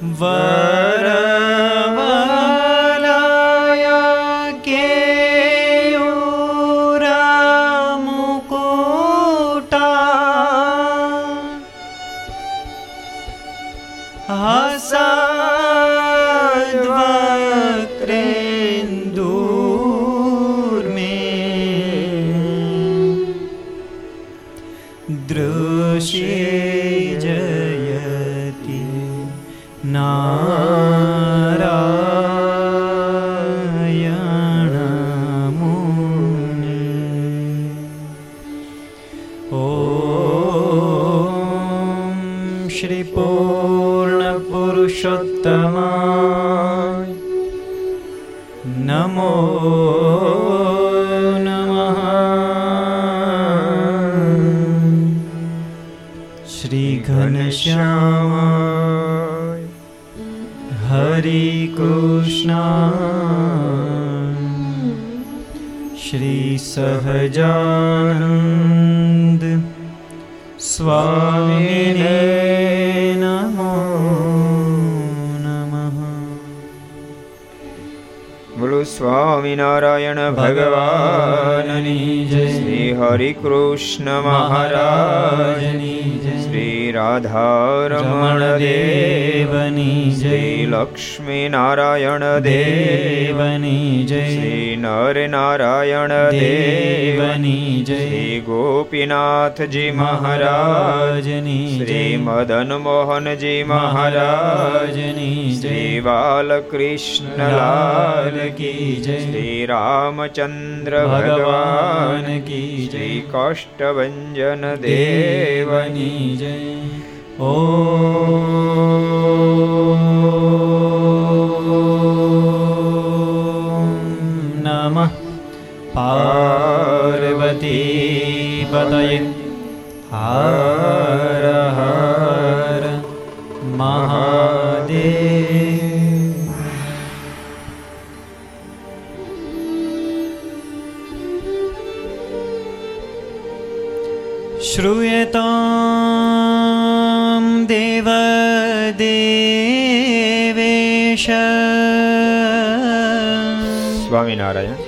và. Harikrishna મહારાજની શ્રી રાધારમણ દેવ દેવની શ્રી જય લક્ષ્મી નારાયણ દેવ દેવની જય શ્રી નર નારાયણ દેવની જય ગોપીનાથજી મહારાજ મદન મોહનજી મહારાજની શ્રી બાલકૃષ્ણ લાલ કી જય શ્રી રામચંદ્ર ભગવાન કી શ્રી કષ્ટભંજન દેવની જય ઓ નમઃ પાર્વતી પતયે હર महादेव श्रूयतां देवदेवेश સ્વામિનારાયણ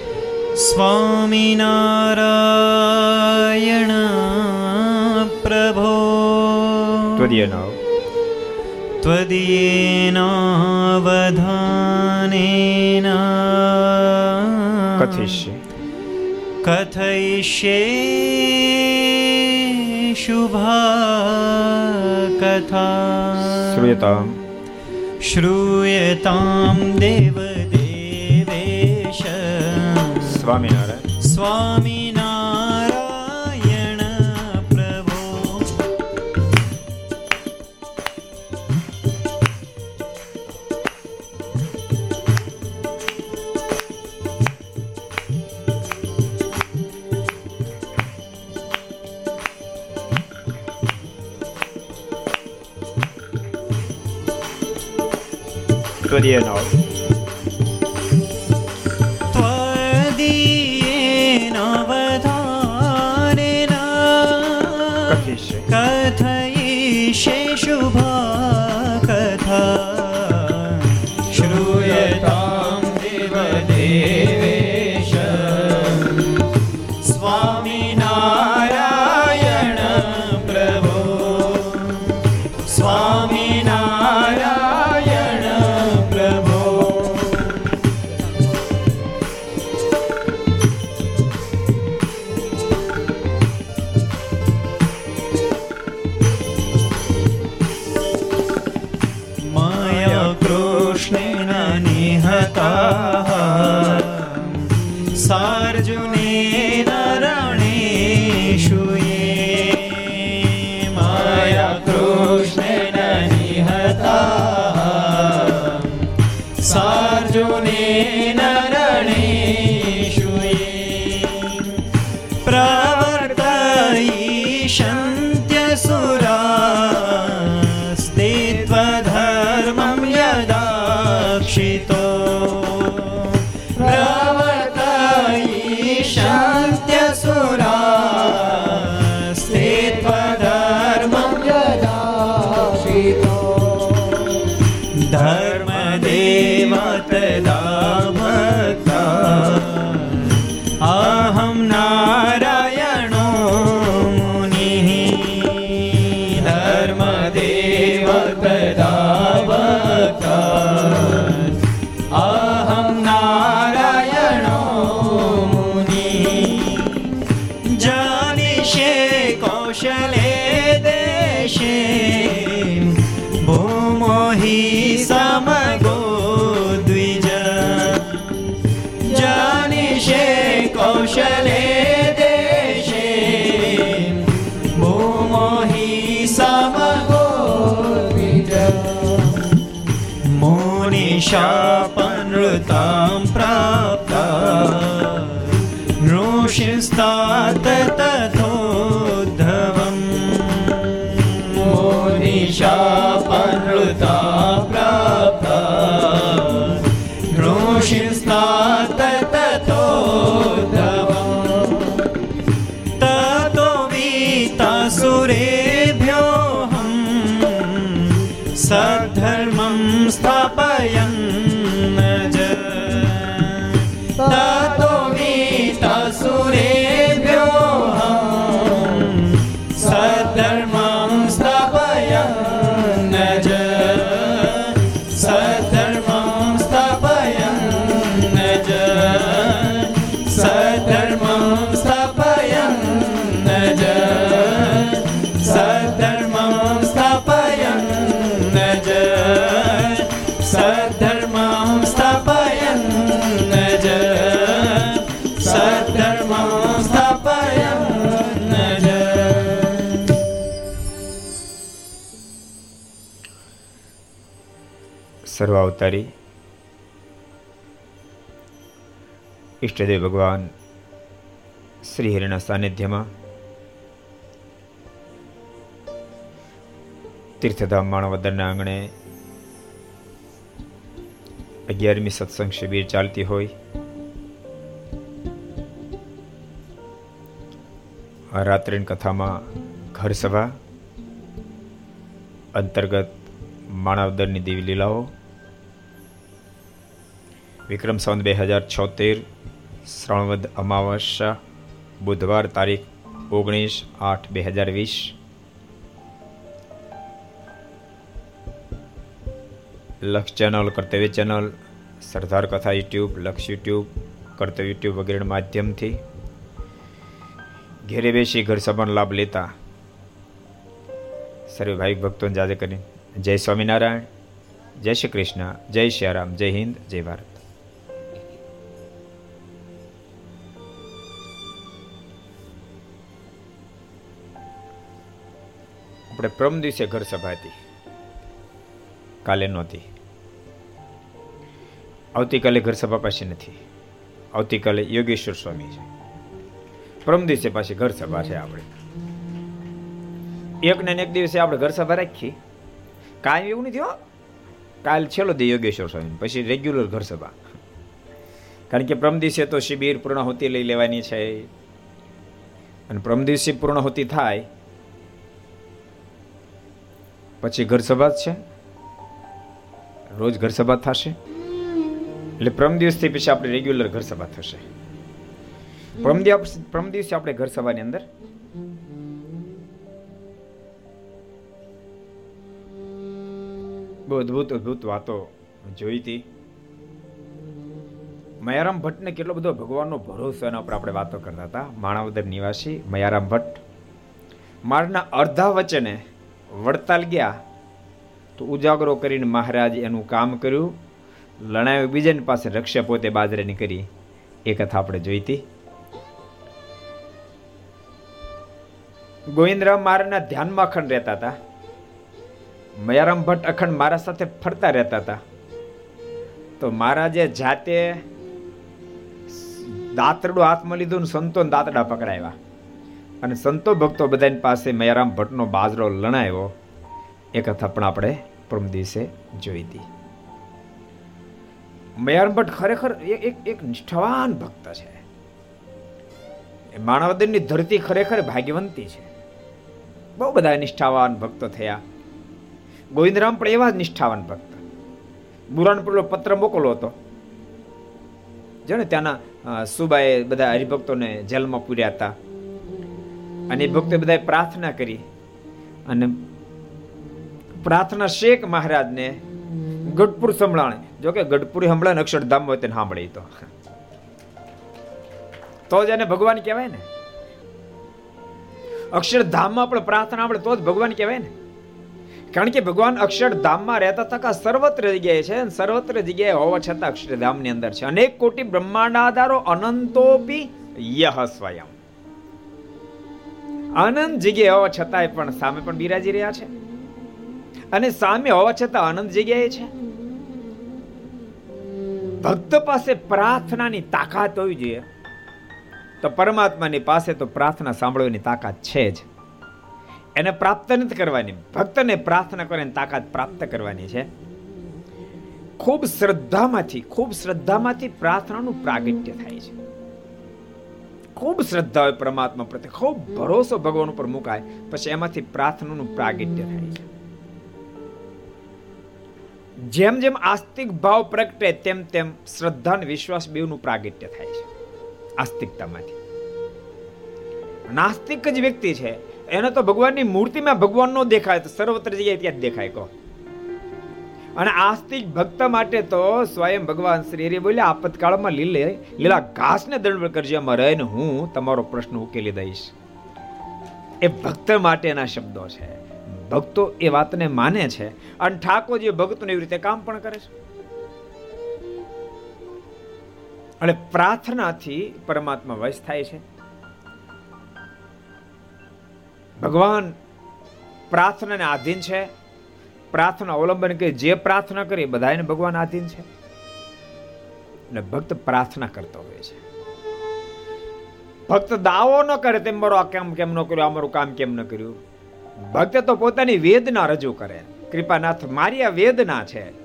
स्वामिनारायण प्रभो ત્વદીય નાવ त्वदीयेनावधानेन कथिष्ये कथयिष्ये शुभा कथा श्रूयताम् श्रूयतां देवदेवेश स्वामी स्वामी 各地的老 સર્વાવતારી ઈષ્ટદેવ ભગવાન શ્રી હરિના સાનિધ્યમાં તીર્થધામ માણવદરના આંગણે અગિયારમી સત્સંગ શિબિર ચાલતી હોય. રાત્રિની કથામાં ઘર સભા અંતર્ગત માણાવદરની દેવી લીલાઓ વિક્રમ સંવત બે હજાર છોતેર, શ્રવણવદ અમાવસ્યા, બુધવાર તારીખ ઓગણીસ આઠ બે હજાર વીસ. લક્ષ ચેનલ, કર્તવ્ય ચેનલ, સરદાર કથા યુટ્યુબ, લક્ષ યુટ્યુબ, કર્તવ્ય યુટ્યુબ વગેરેના માધ્યમથી ઘેરે બેસી ઘર સભાનો લાભ લેતા સર્વે ભાઈ ભક્તોને જાજે કરીને. જય સ્વામિનારાયણ, જય શ્રી કૃષ્ણ, જય શ્રી રામ, જય હિન્દ, જય ભારત. આપણે પ્રમ દિવસે ઘર સભા હતી. કાલે નહોતી. આવતીકાલે ઘર સભા પાસે નથી. આવતીકાલે યોગેશ્વર સ્વામી છે. પ્રમ દિવસે પાછી ઘર સભા છે આપણે. એક ને એક દિવસે આપણે ઘર સભા રાખી કાંઈ એવું નથી હો. કાલ છેલ્લો દે યોગેશ્વર સ્વામી પછી રેગ્યુલર ઘર સભા. કારણ કે પ્રમ દિવસે તો શિબિર પૂર્ણાહુતિ લઈ લેવાની છે. અને પ્રમ દિવસે પૂર્ણાહુતિ થાય પછી ઘર સભા છે? રોજ ઘર સભા થશે? એટલે પ્રમ દિવસથી પછી આપણે રેગ્યુલર ઘર સભા થશે. પ્રમ દિવસ પ્રમ દિવસે આપણે ઘર સભાની અંદર બહુ અદભુત અદભુત વાતો જોઈ હતી. મયારામ ભટ્ટને કેટલો બધો ભગવાનનો ભરોસો એના ઉપર આપણે વાતો કરતા હતા. માણાવદર નિવાસી મયારામ ભટ્ટ. મારના અડધા વચને વડતાલ ગયા તો ઉજાગરો કરીને મહારાજ એનું કામ કર્યું. લણાયું બીજાની પાસે રક્ષા પોતે બાજરાની કરી. એ કથા આપણે જોઈતી ગોવિંદરામ મારાના ધ્યાનમાં અખંડ રહેતા હતા. મયારામ ભટ્ટ અખંડ મારા સાથે ફરતા રહેતા હતા. તો મહારાજે જાતે દાંતરડું હાથમાં લીધું સંતો દાંતડા પકડાવ્યા. અને સંતો ભક્તો બધાની પાસે મયારામ ભટ્ટનો બાજરો લણાયો એ કથા પણ આપણે પરમ દિવસે જોઈ હતી. મયારામ ભટ્ટ ખરેખર એક એક નિષ્ઠાવાન ભક્ત છે. માનવદનની ધરતી ખરેખર ભાગ્યવંતી છે. બહુ બધા નિષ્ઠાવાન ભક્તો થયા. ગોવિંદરામ પણ એવા જ નિષ્ઠાવાન ભક્ત. બુરાન પેલો પત્ર મોકલો હતો. જેને ત્યાંના સુબાએ બધા હરિભક્તોને જેલમાં પૂર્યા હતા. અને ભક્તો બધાએ પ્રાર્થના કરી. અને પ્રાર્થના શેખ મહારાજને? ગઢપુર સંભળાણે. જો કે ગઢપુર સંભળાય અક્ષરધામ હોય તેને સાંભળે તો. તો જ એને ભગવાન કહેવાય ને. અક્ષરધામમાં પણ પ્રાર્થના આપણે તો જ ભગવાન કહેવાય ને. કારણ કે ભગવાન અક્ષરધામમાં રહેતા થતા સર્વત્ર જગ્યાએ છે સર્વત્ર જગ્યાએ હોવા છતાં અક્ષરધામની અંદર છે. અનેક કોટી બ્રહ્માંડ આધારો અનંતોપી યહ સ્વયં. આનંદ જગ્યાએ હોવા છતાંય પણ સામે પણ બિરાજી રહ્યા છે. અને સામે હોવા છતાં આનંદ જગ્યાએ છે. ભક્ત પાસે પ્રાર્થનાની તાકાત હોવી જોઈએ. તો પરમાત્માની પાસે તો પ્રાર્થના સાંભળવાની તાકાત છે જ. એને પ્રાપ્ત નથી કરવાની. ભક્તને પ્રાર્થના કરવાની તાકાત પ્રાપ્ત કરવાની છે. ખૂબ શ્રદ્ધામાંથી ખૂબ શ્રદ્ધામાંથી પ્રાર્થનાનું પ્રાગટ્ય થાય છે. ખૂબ શ્રદ્ધા હોય પરમાત્મા પ્રત્યે, ખૂબ ભરોસો ભગવાન ઉપર મુકાય, પછી એમાંથી પ્રાર્થનાનું પ્રાગટ્ય થાય છે. જેમ જેમ આસ્તિક ભાવ પ્રગટે, તેમ તેમ શ્રદ્ધા અને વિશ્વાસ બેવનું પ્રાગટ્ય થાય છે, આસ્તિકતામાંથી. નાસ્તિક જ વ્યક્તિ છે, એને તો ભગવાનની મૂર્તિમાં ભગવાન નો દેખાય, તો સર્વત્ર જગ્યાએ ત્યાં જ દેખાય કહો અને આસ્તિક ભક્ત માટે તો સ્વયં ભગવાન શ્રી હરિ બોલ્યા, આપતકાળમાં લીલે, લીલા ઘાસને દંડ કરજે એમાં રહીને હું તમારો પ્રશ્ન ઉકેલી દઈશ. એ ભક્ત માટેના શબ્દો છે. ભક્તો એ વાતને માને છે અને ઠાકોરજી ભક્તોને એવી રીતે કામ પણ કરે છે. અને પ્રાર્થનાથી પરમાત્મા વશ થાય છે. ભગવાન પ્રાર્થનાને આધીન છે. પ્રાર્થના અવલંબન કરી જે પ્રાર્થના કરી બધાને ભગવાન આધીન છે. અને ભક્ત પ્રાર્થના કરતો હોય છે. ભક્ત દાવો ન કરે તેમ મારો આ કામ કેમ ન કર્યું અમારું કામ કેમ ન કર્યું? ભક્ત તો પોતાની વેદના રજૂ કરે. કૃપાનાથ, મારી આ વેદના છે.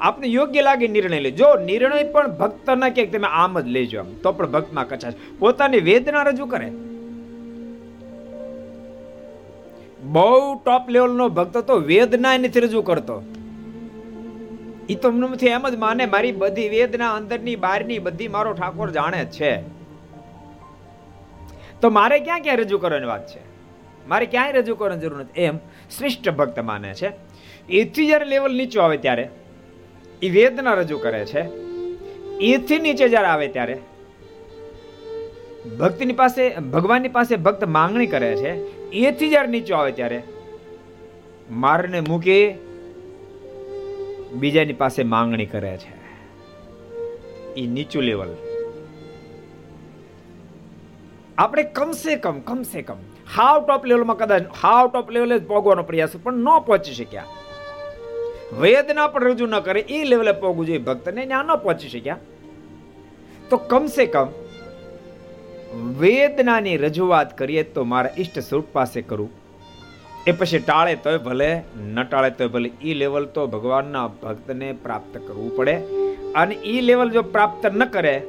આપને યોગ્ય લાગે નિર્ણય લે જો નિર્ણય પણ ભક્ત ના કે તમે આમ જ લેજો આમ તો પણ ભક્તમાં કચાશ. પોતાની વેદના રજૂ કરે. બહુ ટોપ લેવલનો ભક્ત તો વેદના નથી રજૂ કરતો. એ તો નથી એમ જ માને, મારી બધી વેદના અંદરની, બહારની બધી મારો ઠાકોર જાણે છે. તો મારે ક્યાં ક્યાં રજૂ કરવાની વાત છે? મારે ક્યાંય રજૂ કરવાની જરૂર નથી. એમ શ્રેષ્ઠ ભક્ત માને છે. એથી જ્યારે લેવલ નીચો આવે ત્યારે એ વેદના રજૂ કરે છે. એથી નીચે જ્યારે આવે ત્યારે, ભક્તની પાસે, ભગવાનની પાસે ભક્ત માંગણી કરે છે એથી જ્યારે નીચો આવે ત્યારે મારને મૂકી, બીજાની પાસે માંગણી કરે છે. એ નીચું લેવલ. આપણે કમસે કમ કમસે કમ હાવ ટોપ લેવલમાં કદાચ, હાવ ટોપ લેવલે જ પહોંચવાનો પ્રયાસ પણ ન પહોંચી શક્યા. વેદના પણ રજૂ ન કરે, એ લેવલે પહોંચવું જોઈએ ભક્તને ત્યાં ન પહોંચી શક્યા. તો કમસે કમ વેદનાની રજૂઆત કરીએ તો મારા ઈષ્ટ સ્વરૂપ પાસે કરું. એ પછી ટાળે તોય ભલે, ન ટાળે તોય ભલે એ લેવલ તો ભગવાનના ભક્તને પ્રાપ્ત કરવું પડે. અને એ લેવલ જો પ્રાપ્ત ન કરે,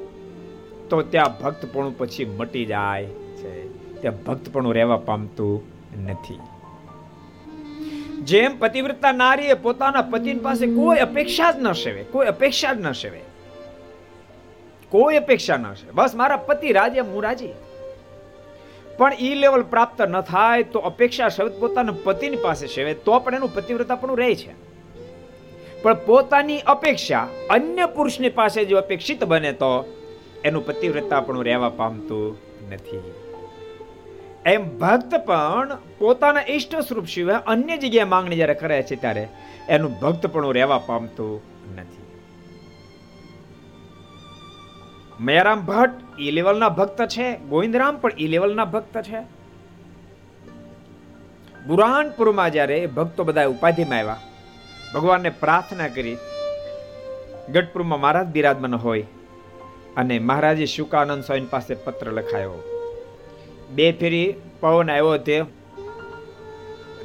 તો ત્યાં ભક્તપણું પછી મટી જાય છે. ત્યાં ભક્તપણું રહેવા પામતું નથી. જેમ પતિવ્રતા નારીએ પોતાના પતિ પાસે કોઈ અપેક્ષા જ ન સેવે, કોઈ અપેક્ષા જ ન સેવે. કોઈ અપેક્ષા ન છે. બસ મારા પતિ રાજે હું રાજી પણ ઈ લેવલ પ્રાપ્ત ન થાય તો અપેક્ષા શબ્દ પોતાના પતિની પાસે સેવે, તો પણ એનું પતિવ્રતા પણ રહે છે. પણ પોતાની અપેક્ષા અન્ય પુરુષની પાસે જો અપેક્ષિત બને તો એનું પતિવ્રતા પણ રહેવા પામતું નથી. એમ ભક્ત પણ પોતાના ઈષ્ટ સ્વરૂપ સિવાય અન્ય જગ્યાએ માંગણી જ્યારે કરે છે ત્યારે એનું ભક્ત પણ રહેવા પામતું નથી. મયારામ ભટ્ટ ઈ લેવલના ભક્ત છે, ગોવિંદરામ પણ ઈ લેવલના ભક્ત છે. બુરાનપુરમાં જ્યારે ભક્તો બધા ઉપાધિમાં આવ્યા, ભગવાનને પ્રાર્થના કરી, ગઢપુરમાં મહારાજ બિરાજમાન હોય અને મહારાજે શુકાનંદ સ્વામી પાસે પત્ર લખાયો. બે ફેરી પવન આવ્યો તે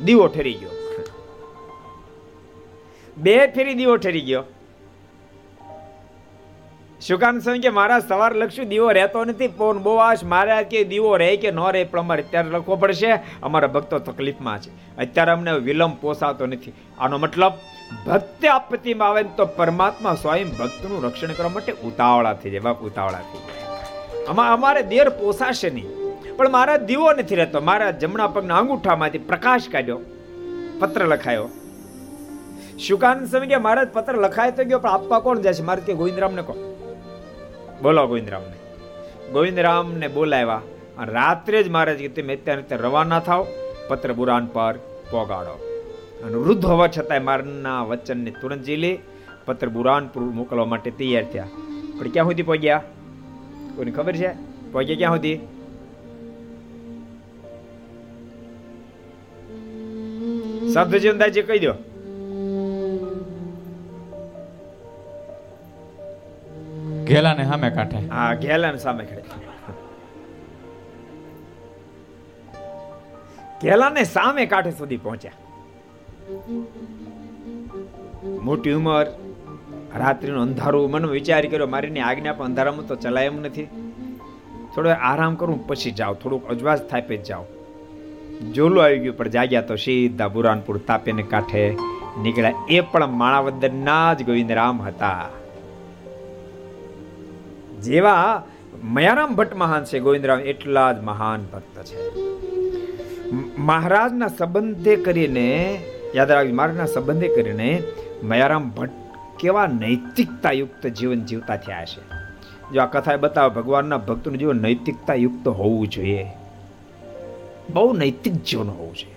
દીવો ઠરી ગયો. બે ફેરી દીવો ઠરી ગયો. શુકાન સ્વામી કે મારા સવાર લખશું દીવો રહેતો નથી, પણ બહુ આશ મારે કે દીવો રહે કે ન રહે, પણ અમારે અત્યારે લખવો પડશે. અમારા ભક્તો તકલીફમાં છે. અત્યારે અમને વિલંબ પોસાતો નથી. આનો મતલબ, ભક્ત આપત્તિમાં આવે તો પરમાત્મા સ્વયં ભક્તનું રક્ષણ કરવા માટે ઉતાવળા થઈ જાય. ઉતાવળા થઈ જાય. આમાં અમારે દેર પોસાશે નહીં. પણ મારા દીવો નથી રહેતો. મારા જમણા પગના અંગૂઠામાંથી પ્રકાશ કાઢ્યો. પત્ર લખાયો. શુકાન સ્વામી કે મહારાજ પત્ર લખાય તો ગયો, પણ આપવા કોણ જાય છે? મારે કે ગોવિંદરામને કહો. બોલો ગોવિંદરામને. ગોવિંદરામને બોલાવ્યા અને રાત્રે જ મહારાજ કે તમે અત્યારે રવાના થાવ પત્ર બુરાન પર પોગાડો. અને વૃદ્ધ હોવા છતાંય મારના વચનને તુરંત ઝીલી પત્ર બુરાનપુર મોકલવા માટે તૈયાર થયા. પણ ક્યાં સુધી પહોંચ્યા કોઈને ખબર છે? પહોંચ્યા ક્યાં સુધી? સાધુજી અંદાજે કહી દો. ઘેલાને સામે કાઢે. હા ઘેલાને સામે કાઢે. ઘેલાને સામે કાંઠે સુધી પહોંચ્યા. મોટી ઉંમર, રાત્રિનું અંધારું મને વિચાર કર્યો, મારીની આજ્ઞા પણ અંધારામાં તો ચલાય એમ નથી. થોડો આરામ કરું, પછી જાઓ. થોડુંક અજવાસ થાય પછી જાઓ. જોલું આવી ગયું, પણ જાગ્યા તો સીધા બુરાનપુર તાપેને કાંઠે નીકળ્યા. એ પણ માણાવદરના જ ગોવિંદરામ હતા. જેવા મયારામ ભટ્ટ મહાન છે, ગોવિંદરામ, એટલા જ મહાન ભક્ત છે. મહારાજના સંબંધે કરીને, યાદ રાખજો, મહારાજના સંબંધે કરીને મયારામ ભટ્ટ કેવા નૈતિકતા યુક્ત જીવન જીવતા થયા છે. જો આ કથા બતાવે, ભગવાનના ભક્તનું જીવન નૈતિકતા યુક્ત હોવું જોઈએ. બહુ નૈતિક જીવન હોવું જોઈએ.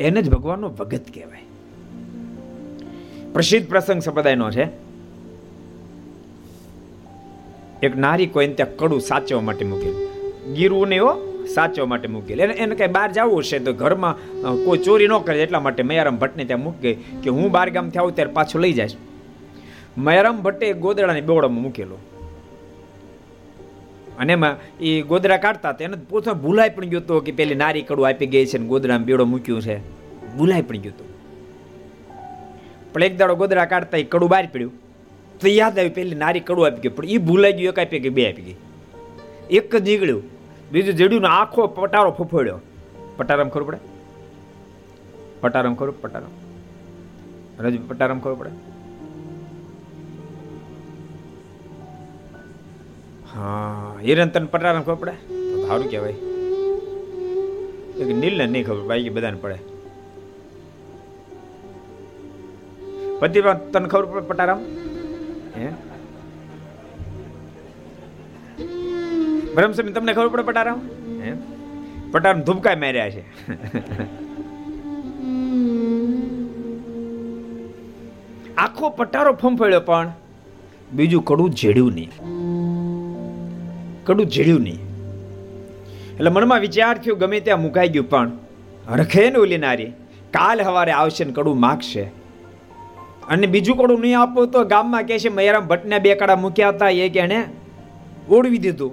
એને જ ભગવાનનો ભગત કહેવાય. પ્રસિદ્ધ પ્રસંગ સંપ્રદાયનો છે. એક નારી કોઈને ત્યાં કડું સાચવવા માટે મૂકેલું ગીરવું નહીં હો, સાચવવા માટે મૂકેલ એને એને કઈ બહાર જવું છે તો ઘરમાં કોઈ ચોરી ન કરે એટલા માટે મયારામ ભટ્ટને ત્યાં મૂકી કે હું બાર ગામથી આવું ત્યારે પાછું લઈ જાય મયારામ ભટ્ટે ગોદડાની બેવડામાં મૂકેલો. અને એમાં એ ગોદડા કાઢતા હતા. એને પોતે ભૂલાઈ પણ ગયો હતો કે પેલી નારી કડું આપી ગઈ છે ને ગોદડામાં બેડો મૂક્યું છે. ભૂલાઈ પણ ગયું હતું પણ એક દાડો ગોદડા કાઢતા એ કડું બહાર પડ્યું. તો યાદ આવી પેલી નારી કડું આપી ગઈ, પણ એ ભૂલાઈ ગયું, એક આપી ગઈ, બે આપી ગઈ. એક જ નીકળ્યું. બીજું જેડ્યું આખો પટારો ફફોડ્યો. પટારામ ખબર પડે? પટારામ ખબર, પટારામ. રજ, પટારામ ખબર પડે? હા હિરંતન તને પટારામ ખબર પડે? સારું કહેવાય. એક નીલને નહીં ખબર, બાકી બધાને પડે. પતિ તને ખબર પડે પટારામ? હે? બ્રહ્મસ્વામી તમને ખબર પડે પટારામ? હે? પટારામ ધુબકાય માર્યા છે. આખો પટારો ફંફળ્યો પણ બીજું કડું જેડ્યું નહીં. કડું જેડ્યું નહીં. એટલે મનમાં વિચાર થયો, ગમે ત્યાં મુકાઈ ગયું, પણ રખે ને ઓલી નારી કાલ હવારે આવશે ને કડું માગશે. અને બીજું કડું નહીં આપો તો ગામમાં કહે છે મયારામ ભટ્ટને બે કડા મૂક્યા હતા. એ કે એને ઓળવી દીધું.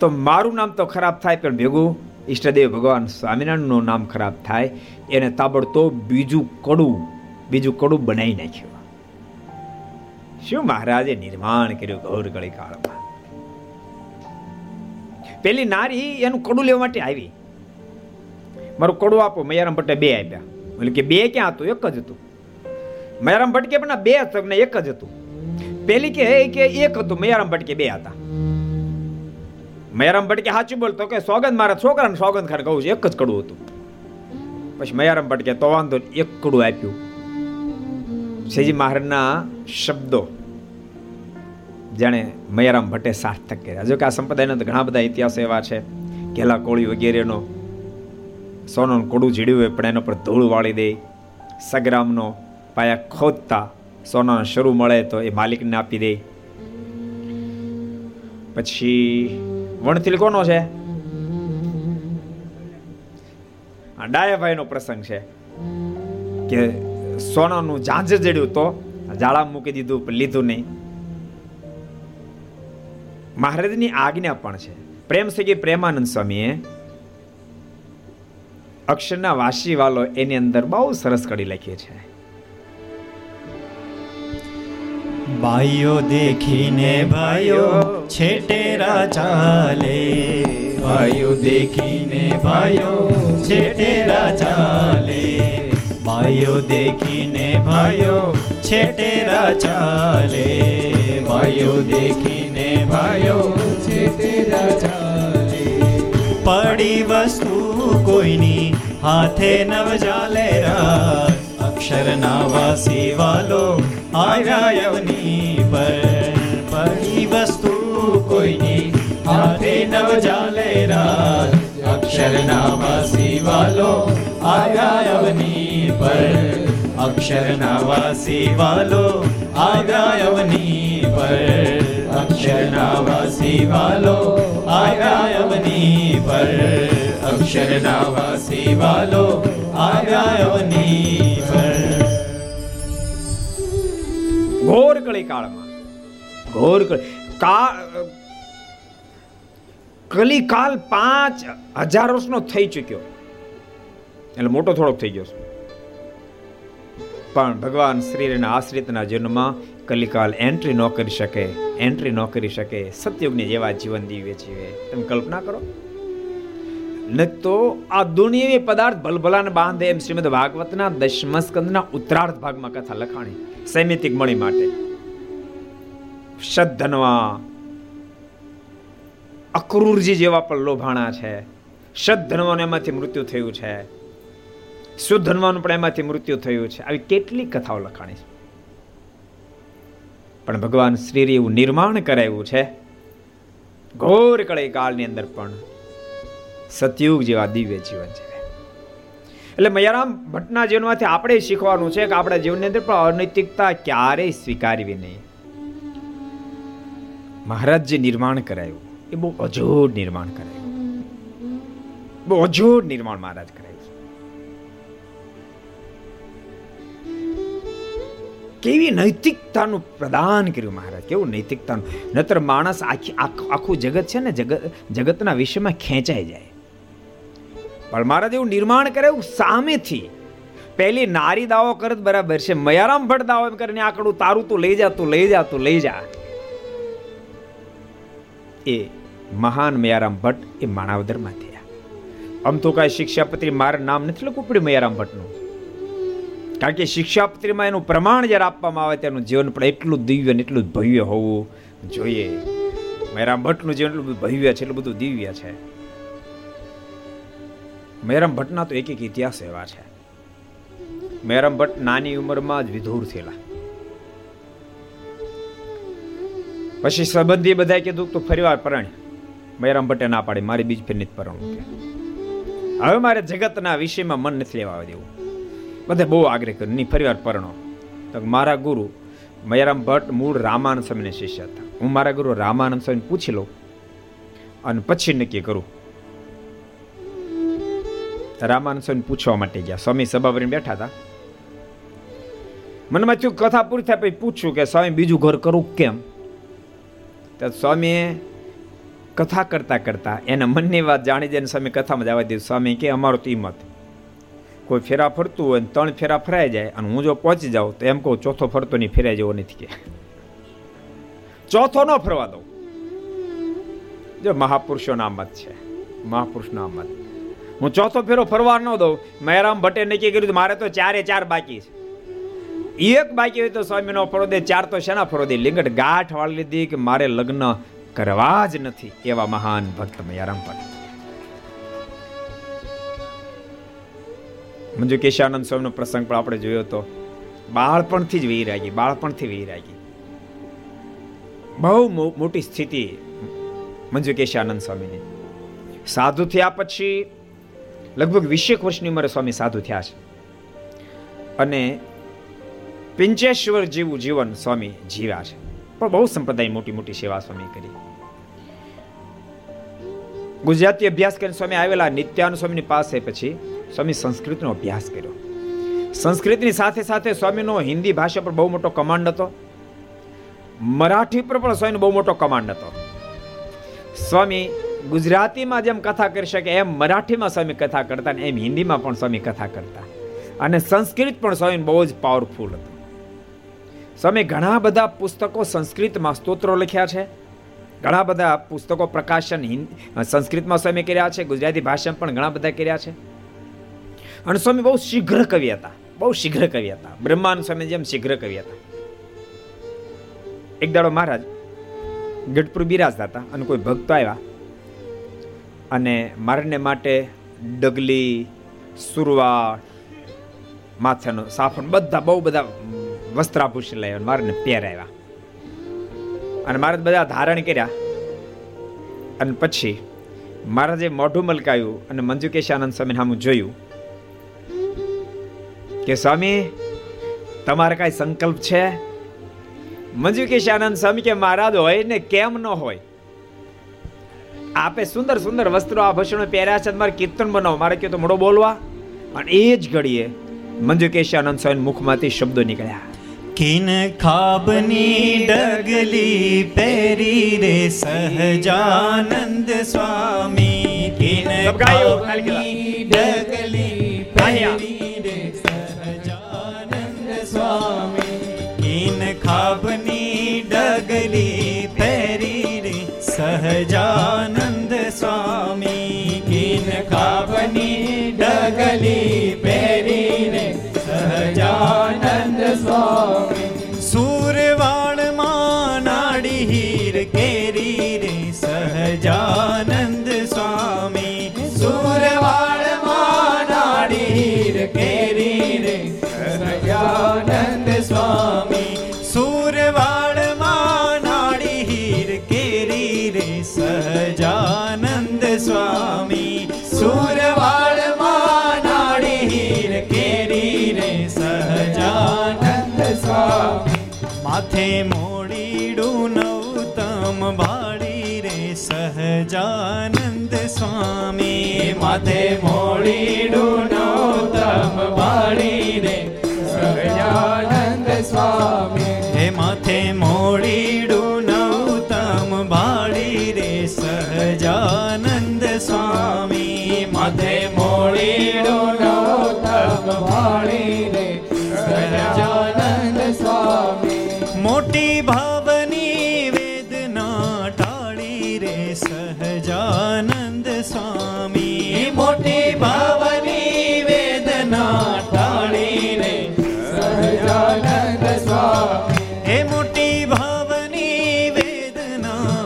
તો મારું નામ તો ખરાબ થાય, પણ ભેગું ઈષ્ટદેવ ભગવાન સ્વામિનારાયણનું નામ ખરાબ થાય, એને તાબડતોબ બીજું કડું બીજું કડું બનાવી નાખ્યું. શું મહારાજે નિર્માણ કર્યું ઘોર ગળી કાળમાં? પેલી નારી એનું કડું લેવા માટે આવી. મારું કડું આપો મયારામ ભટ્ટે બે આપ્યા. એટલે કે બે ક્યાં હતું? એક જ હતું. મયારામ ભટકે પણ બે ને એક જ હતું. પેલી કે કે એક હતું, મયારામ ભટકે બે હતા. મયારામ ભટકે સાચું બોલતો કે સોગંદ મારા છોકરાને સોગંદ ખાને કહું છું, એક જ કડવું હતું. પછી મયારામ ભટકે તો વાંધો એક કડું આપ્યું. શ્રીજી મહારાજના શબ્દો જાણે મયારામ ભટ્ટે સાર્થક કર્યા. જો કે આ સંપ્રદાયના તો ઘણા બધા ઇતિહાસો એવા છે. ઘેલા કોળી વગેરેનો, સોનું કોડું જીડ્યું હોય પણ એના પર ધૂળ વાળી દે, સગ્રામનો પાયા ખોદતા સોનાનો શરૂ મળે તો એ માલિકને આપી દે. પછી વણતિલ કોનો છે? ડાયાભાઈનો પ્રસંગ છે કે સોનાનું ઝાંઝર જડ્યું તો જાળા મૂકી દીધું લીધું નહીં. મહારાજની આજ્ઞા પણ છે. પ્રેમ સગી પ્રેમાનંદ સ્વામીએ? અક્ષરના વાસી વાલો એની અંદર બહુ સરસ કડી લખી છે. ભાઈઓ દેખીને ભાઈઓ છેટેરા ચાલે ભાઈઓ દેખીને ભાઈઓ છેટેરા ચાલે ભાઈઓ દેખીને ભાઈઓ છેટેરા ચાલે ભાઈઓ દેખીને ભાઈઓ છેટેરા ચાલે પડી વસ્તુ કોઈની હાથે નવ ચાલે રાત અક્ષરના વાસી વાલો આવ્યા યવની પર પડી વસ્તુ કોઈની હાથે નવ જાલે રાત અક્ષરનાવાસી વાલો આવ્યા યવની પર અક્ષરનાવાસી વાલો આવ્યાયવની પર અક્ષરના વાસી વાલો પર અક્ષરના વાસી વાલો પર ઘોર કળી કાળમાં ઘોર કળી કલિકાલ પાંચ હજાર વર્ષનો થઈ ચૂક્યો એટલે મોટો થોડોક થઈ ગયો પણ ભગવાન શ્રીના આશ્રિતના જીવનમાં કલિકાલ એન્ટ્રી ન કરી શકે એન્ટ્રી ન કરી શકે, સતયુગની જેવા જીવન દીવે જીવે. તમે કલ્પના કરો. ન તો આ દુનિયાવી પદાર્થ ભલભલાને બાંધે એમ શ્રીમદ ભાગવતના દશમ સ્કંદના ઉત્તરાર્ધ ભાગમાં કથા લખાણી. સૈમિતિક મણી માટે. સદ્ધનવા અક્રૂરજી જેવા પણ લોભાણા છે. સદ્ધનવાનું એમાંથી મૃત્યુ થયું છે. સુધનવાનું પણ એમાંથી મૃત્યુ થયું છે. આવી કેટલી કથાઓ લખાણી છે. પણ ભગવાન શ્રીએ એવું નિર્માણ કરાવ્યું છે. ઘોર કળે કાળની અંદર પણ સતયુગ જેવા દિવ્ય જીવન છે એટલે મયારામ ભટ્ટના જીવનમાંથી આપણે શીખવાનું છે કે આપણા જીવનની અંદર પણ અનૈતિકતા ક્યારેય સ્વીકારવી નહીં. મહારાજ જે નિર્માણ કરાયું. એ બહુ અજોડ નિર્માણ કરાયું. બહુ અજોડ નિર્માણ મહારાજ કરાયું. કેવી નૈતિકતાનું પ્રદાન કર્યું મહારાજ? કેવું નૈતિકતાનું? નતર માણસ આખી આખું જગત છે ને, જગત જગતના વિષયમાં ખેંચાઈ જાય. પણ મહારાજ એવું નિર્માણ કરે એવું સામેથી. પહેલી નારી દાવો કરત બરાબર છે, મયારામ ભટ્ટ દાવો એમ કરીને આકડું તારું તું લઈ જા, તું લઈ જા, તું લઈ જા. એ મહાન મયારામ ભટ્ટ એ માણાવદરમાં થયા. આમ તો કાંઈ શિક્ષાપત્રી મારા નામ નથી લખવું પડ્યું મયારામ ભટ્ટનું. કારણ કે શિક્ષાપત્રીમાં એનું પ્રમાણ જ્યારે આપવામાં આવે તેનું જીવન પણ એટલું દિવ્ય ને એટલું ભવ્ય હોવું જોઈએ. મયરામ ભટ્ટનું જીવન એટલું ભવ્ય છે, એટલું બધું દિવ્ય છે. મયરામ ભટ્ટના તો એક એક ઇતિહાસ એવા છે. મયરામ ભટ્ટ નાની ઉંમરમાં જ વિધુર થયેલા. પછી સંબંધી બધાએ કીધું તો ફરીવાર પરણ મયરામ ભટ્ટે ના પાડી, મારી બીજ ફેરની નથી પરણવું હવે મારે જગતના વિષયમાં મન નથી લેવા દેવું. બધે બહુ આગ્રહ કર્યો. નહીં ફરીવાર પરણો. તો મારા ગુરુ મયારામ ભટ્ટ મૂળ રામાનંદ સ્વામીને શિષ્ય હતા. હું મારા ગુરુ રામાનંદ સ્વામી પૂછી લઉં અને પછી નક્કી કરું. રામાનંદ સ્વામી પૂછવા માટે ગયા. સ્વામી સભા ભરીને બેઠા હતા. મનમાં થયું કથા પૂરી થાય પછી પૂછ્યું કે સ્વામી બીજું ઘર કરું કેમ? તો સ્વામીએ કથા કરતા કરતા એના મનની વાત જાણી જઈને સ્વામી કથામાં જવા દીધું સ્વામી કે અમારો તો મત. કોઈ ફેરા ફરતું હોય ત્રણ ફેરા ફરાઈ જાય અને હું જો પહોંચી જાઉં તો એમ કહું ચોથો ફરતો નહીં, ફેરાઈ જવો નથી કે. ચોથો ન ફરવા દઉં. જો મહાપુરુષોના મત છે. મહાપુરુષના મત હું ચોથો ફેરો ફરવા ન દઉં. મહેરામ ભટ્ટે નક્કી કર્યું મારે તો ચારે ચાર બાકી છે. એક બાકી હોય તો સ્વામી નો ફરો દે, ચાર તો શેના ફરો દે? લિંગટ ગાંઠ વાળી લીધી કે મારે લગ્ન કરવા જ નથી એવા મહાન ભક્ત મયારામ ભટ્ટ. મંજુ કેશાનંદ સ્વામીનો પ્રસંગ પણ આપણે જોયો હતો બાળપણથી જ વૈરાગી, બાળપણથી વૈરાગી. બહુ મોટી સ્થિતિ મંજુ કેશાનંદ સ્વામીની. સાધુ થયા પછી લગભગ વીસેક વર્ષની ઉંમરે સ્વામી સાધુ થયા છે. અને પિંચેશ્વર જેવું જીવન સ્વામી જીવ્યા છે. પણ બહુ સંપ્રદાય મોટી મોટી સેવા સ્વામી કરી. ગુજરાતી અભ્યાસ કરીને સ્વામી આવેલા નિત્યાન સ્વામીની પાસે પછી સ્વામી સંસ્કૃતનો અભ્યાસ કર્યો. સંસ્કૃતની સાથે સાથે સ્વામીનો હિન્દી ભાષા પર બહુ મોટો કમાન્ડ હતો. મરાઠી પર પણ સ્વામીનો બહુ મોટો કમાન્ડ હતો. સ્વામી ગુજરાતીમાં જેમ કથા કરી શકે, એમ મરાઠીમાં સ્વામી કથા કરતા ને એમ હિન્દીમાં પણ સ્વામી કથા કરતા. અને સંસ્કૃત પણ સ્વામી બહુ જ પાવરફુલ હતું. સ્વામી ઘણા બધા પુસ્તકો સંસ્કૃતમાં સ્તોત્રો લખ્યા છે. ઘણા બધા પુસ્તકો પ્રકાશન સંસ્કૃતમાં સ્વામી કર્યા છે, ગુજરાતી ભાષામાં પણ ઘણા બધા કર્યા છે. અને સ્વામી બહુ શીઘ્ર કવિ હતા. બહુ શીઘ્ર કવિ હતા. બ્રહ્માનંદ સ્વામી જેમ શીઘ્ર કવિ હતા. એક દાડો મહારાજ ગઢપુર બિરાજતા હતા અને કોઈ ભક્તો આવ્યા અને મારને માટે ડગલી, સુરવાળ, માથાનો સાફણ બધા બહુ બધા વસ્ત્રાભૂષણ લાવ્યા મારને પહેરાવ્યા. અને મારે બધા ધારણ કર્યા અને પછી મહારાજે મોઢું મલકાયું અને મંજુકેશ આનંદ સ્વામી સામું જોયું. કે સ્વામી તમારે કાંઈ સંકલ્પ છે? મંજુકેશ આનંદ સ્વામી કે મહારાજ હોય ને કેમ ન હોય? આપે સુંદર સુંદર વસ્ત્રો આભૂષણો પહેર્યા છે મારે કીર્તન બનાવો. મારે કહ્યું તો મોડો બોલવા. અને એ જ ઘડીએ મંજુકેશ આનંદ સ્વામી મુખમાંથી શબ્દો નીકળ્યા. કિન ખાબની ડગલી પહેરી રે સહજાનંદ સ્વામી. કિન ખાબની ડગલી પહેરી સહજાનંદ સ્વામી કિન કાપની ડગલી માથે મોડીડું નોતમ બાળીને સહજાનંદ સ્વામી હે માથે મોડીડું નવતમ બાળી રે સહજાનંદ સ્વામી માથે મોડીડું નવતમ ભાડી રે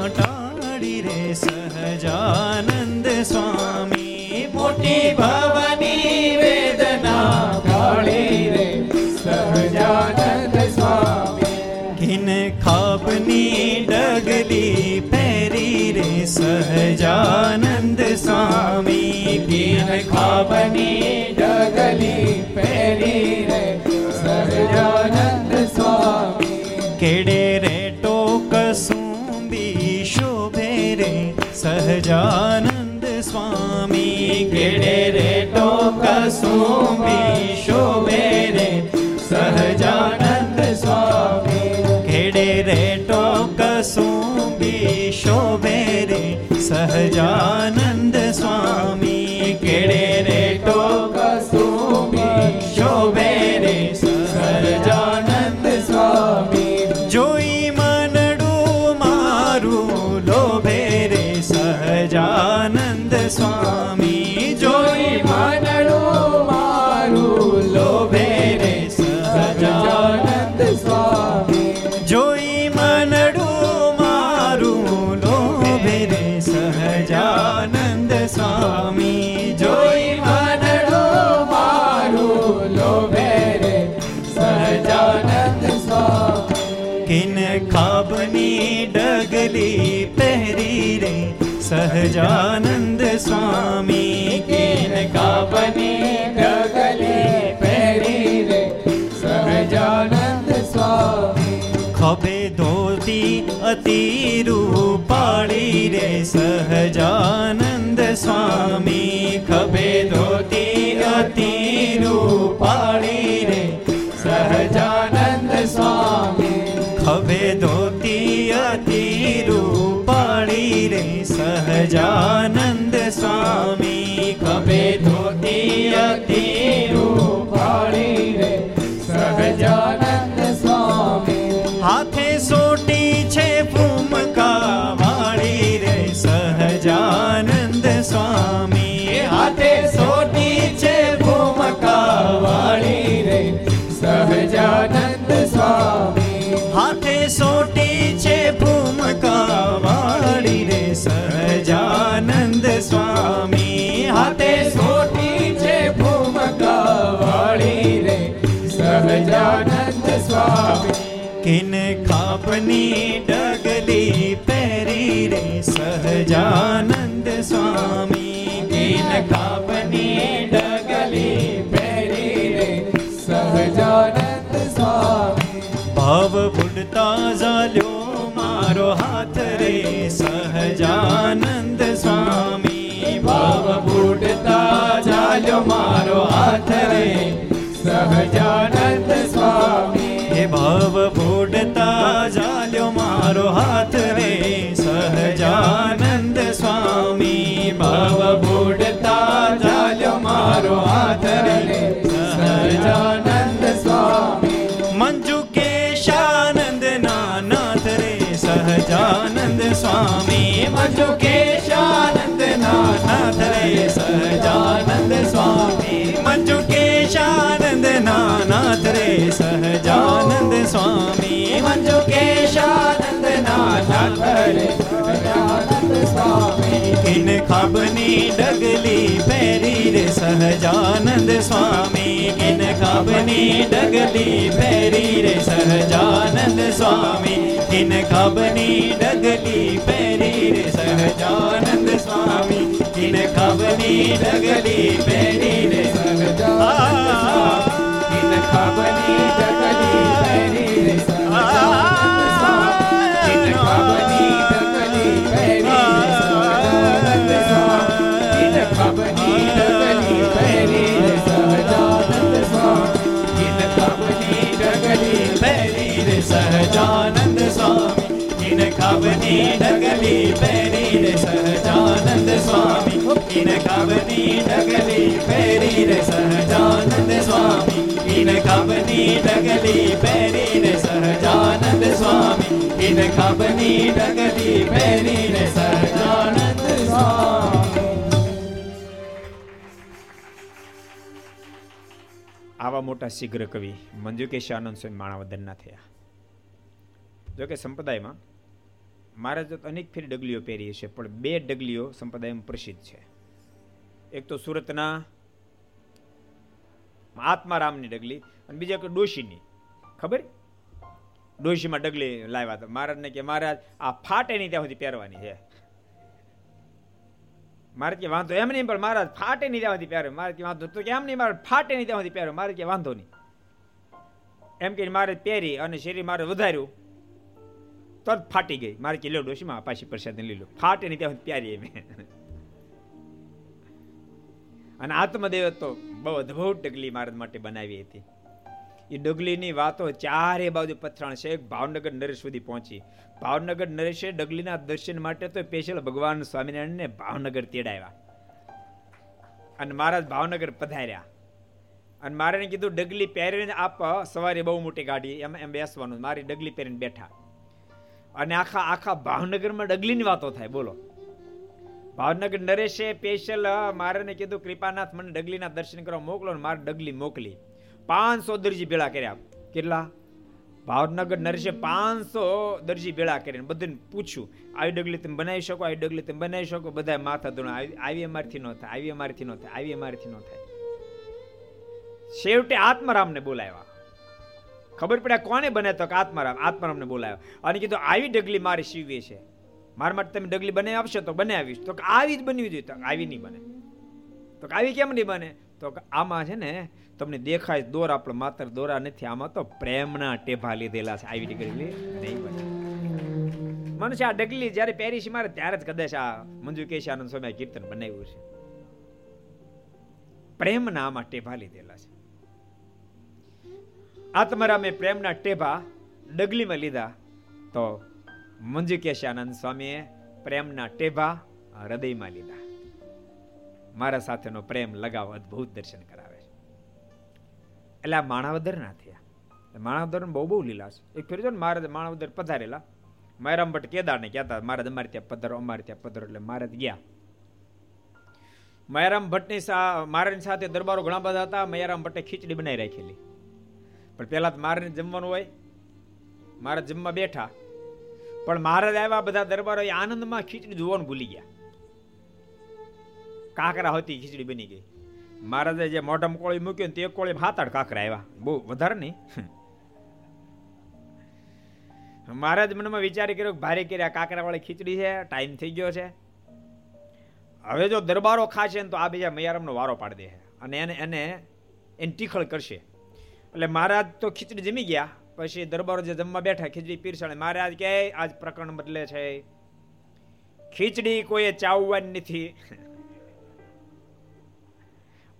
ટાળી રે સહજાનંદ સ્વામી મોટી ભાવની વેદના ટાળી રે સહજાનંદ સ્વામી ઘીન ખાબની ડગલી પહેરી રે સહજાનંદ સ્વામી ઘીન ખાબની ડગલી પહેરી રે સહજાનંદ સ્વામી કેડે રે સહજાનંદ સ્વામી કેડે રે ટોક સુમી શોભે રે સહજાનંદ સ્વામી કેડે રે ટોક સુમી શોભે રે સહજાનંદ સ્વામી કેડે રે आनन्द स्वामी केन का बने गगले पैरी रे सहजानन्द स्वामी खबे धोती अति रूपाळी रे सहजानन्द स्वामी खबे धोती अति रूपाळी रे सहजानन्द स्वामी खबे धोती अति रूप રૂપાળી રે સહજાનંદ સ્વામી ખભે ધોતી અતિ રૂપાળી રે સહજાનંદ સ્વામી હાથે સોટી કિન ખાપની ડગલી પહેરી રે સહજાનંદ સ્વામી કિન ખાપની ડગલી પહેરી રે સહજાનંદ સ્વામી ભાવ બુડતા ઝાલ્યો મારો હાથ રે સહજાનંદ સ્વામી ભાવ બુડતા ઝાલ્યો મારો હાથ રે સહજાનંદ સ્વામી સહજાનંદ સ્વામી મંજુ કેશાનંદ નાથ રે સહજાનંદ સ્વામી મંજુ કેશાનંદ નાથ રે સહજાનંદ સ્વામી મંજુ કેશાનંદ નાથ રે કિન ખાબની ડગલી પહેરી રે સહજાનંદ સ્વામી. કિન ખાબની ડગલી પહેરી રે સહજાનંદ સ્વામી. કિન ખાબની ડગલી પહેરી રે સહજાનંદ સ્વામી. કિન ખાબની ડગલી પહેરી રે સહજાનંદ સ્વામી. કિન ખાબની ડગલી પહેરી રે સહજાનંદ સ્વામી. કિન ખાબની સહજાનંદ સ્વામી કિન ખાબની ડગલી પહેરી રે સહજાનંદ સ્વામી ઇન ખાબની ડગલી પહેરી રે સહજાનંદ સ્વામી ઇન ખાબની ડગલી પહેરી રે સહજાનંદ સ્વામી કિન ખાબની ડગલી પહેરી રે સહજાનંદ સ્વામી મોટા શીઘ્ર કવિ મંજુકેશ આનંદ સ્વામી માણાવદનના થયા. જોકે સંપ્રદાયમાં મહારાજ અનેક ફેર ડગલીઓ પહેરી છે પણ બે ડગલીઓ સંપ્રદાયમાં પ્રસિદ્ધ છે. એક તો સુરતના આત્મારામની ડગલી અને બીજા કે ડોશીની. ખબર? ડોશીમાં ડગલી લાવ્યા હતા. મહારાજને કે, મહારાજ, આ ફાટે નહીં ત્યાં સુધી પહેરવાની છે. મારે કે વાંધો એમ નહીં, પણ મહારાજ ફાટે નહીં દેવાથી પહેરે મારે કે વાંધો તો કેમ નહીં, મારે ફાટે નહીં સુધી પહેરે મારે કે વાંધો નહીં. એમ કે મારે પહેરી અને શરીર મારે વધાર્યું તો જ ફાટી ગઈ. મારે કે લો ડોશીમાં પાછી પ્રસાદ લઈ લો ફાટે નહીં ત્યાં પહેરી મેં અને આત્મદેવ તો બહુ અદભુત ટકલી મારા માટે બનાવી હતી. એ ડગલીની વાતો ચારે બાજુ પથરાણ છે. ભાવનગર નરેશ સુધી પહોંચી. ભાવનગર નરેશે ડગલીના દર્શન માટે તો સ્પેશિયલ ભગવાન સ્વામિનારાયણને ભાવનગર તેડાવ્યા. અને મહારાજ ભાવનગર પધાર્યા. અને મારે કીધું, ડગલી પહેરીને આપ સવારે બહુ મોટી ગાડી એમ એમ બેસવાનું. મારી ડગલી પહેરીને બેઠા. અને આખા આખા ભાવનગરમાં ડગલીની વાતો થાય. બોલો. ભાવનગર નરેશે સ્પેશિયલ મારે કીધું, કૃપાનાથ, મને ડગલીના દર્શન કરવા મોકલો ને મારે ડગલી મોકલી. પાંચસો દરજી ભેળા કર્યા. કેટલા? ભાવનગર નરેશે પાંચસો દરજી ભેળા કરીને બધાને પૂછ્યું. આવી ડગલી તમે બનાવી શકો, આવી ડગલી તમે બનાવી શકો બધા માથા ધોણા. આવી અમારથી ન થાય, આવી અમારથી ન થાય, આવી અમારથી ન થાય. છેવટે આત્મારામને બોલાવ્યા. ખબર પડ્યા કોને બને તો કે આત્મારામ આત્મારામને બોલાવ્યો. અને કીધું, આવી ડગલી મારી સીવી છે. મારા માટે તમે ડગલી બનાવી આપશો તો બનાવીશ. તો આવી જ બનવી જોઈએ. તો આવી નહીં બને. તો આવી કેમ નહીં બને? તો આમાં છે ને તમને દેખાય દોરા પણ માત્ર દોરા નથી. આમાં તો પ્રેમના ટેભા લીધેલા છે. આવી ડગલી નહીં બને મનુષ્ય આ ડગલી જ્યારે પહેરી છે મારે ત્યારે જ કદાચ આ મંજુ કેશાનંદ સ્વામી કીર્તન બનાવ્યું છે. પ્રેમના આમાં ટેભા લીધેલા છે. આત્મરામે પ્રેમના ટેભા ડગલીમાં લીધા તો મંજુ કેશાનંદ સ્વામીએ પ્રેમના ટેભા હૃદયમાં લીધા. મારા સાથેનો પ્રેમ લગાવ અદ્ભુત દર્શન કરાવે. એટલે આ માણાવદર ના થયા. માણાવદર બહુ બહુ લીલા છે. એક ફેર ને મહારાજ માણાવદર પધારેલા. માયરામ ભટ્ટ કેદારને કહેતા મહારાજ અમારે ત્યાં પધારો, અમારે ત્યાં પધારો એટલે મહારાજ ગયા. મયારામ ભટ્ટની મારાની સાથે દરબારો ઘણા બધા હતા. મયારામ ભટ્ટે ખીચડી બનાવી રાખેલી. પણ પહેલા તો મારે જમવાનું હોય. મારે જમવા બેઠા. પણ મહારાજ આવ્યા બધા દરબારો આનંદમાં ખીચડી જોવાનું ભૂલી ગયા. કાકરા હતી, ખીચડી બની ગઈ. મહારાજે જે મોઢામાં કોળી મૂક્યું ને તે કોળી આઠ કાકરા આવ્યા. બહુ વધારે નહીં. મહારાજ મનમાં વિચારી કર્યો ભારે કર્યા કાકરા વાળી ખીચડી છે, ટાઈમ થઈ ગયો છે. હવે જો દરબારો ખાશે ને તો આ બીજા મૈયારામનો વારો પાડી દે અને એને એને એને ટીખળ કરશે. એટલે મહારાજ તો ખીચડી જમી ગયા. પછી દરબારો જે જમવા બેઠા, ખીચડી પીરસાણે મહારાજ કહે, આજ પ્રકરણ બદલે છે. ખીચડી કોઈએ ચાવવાની નથી.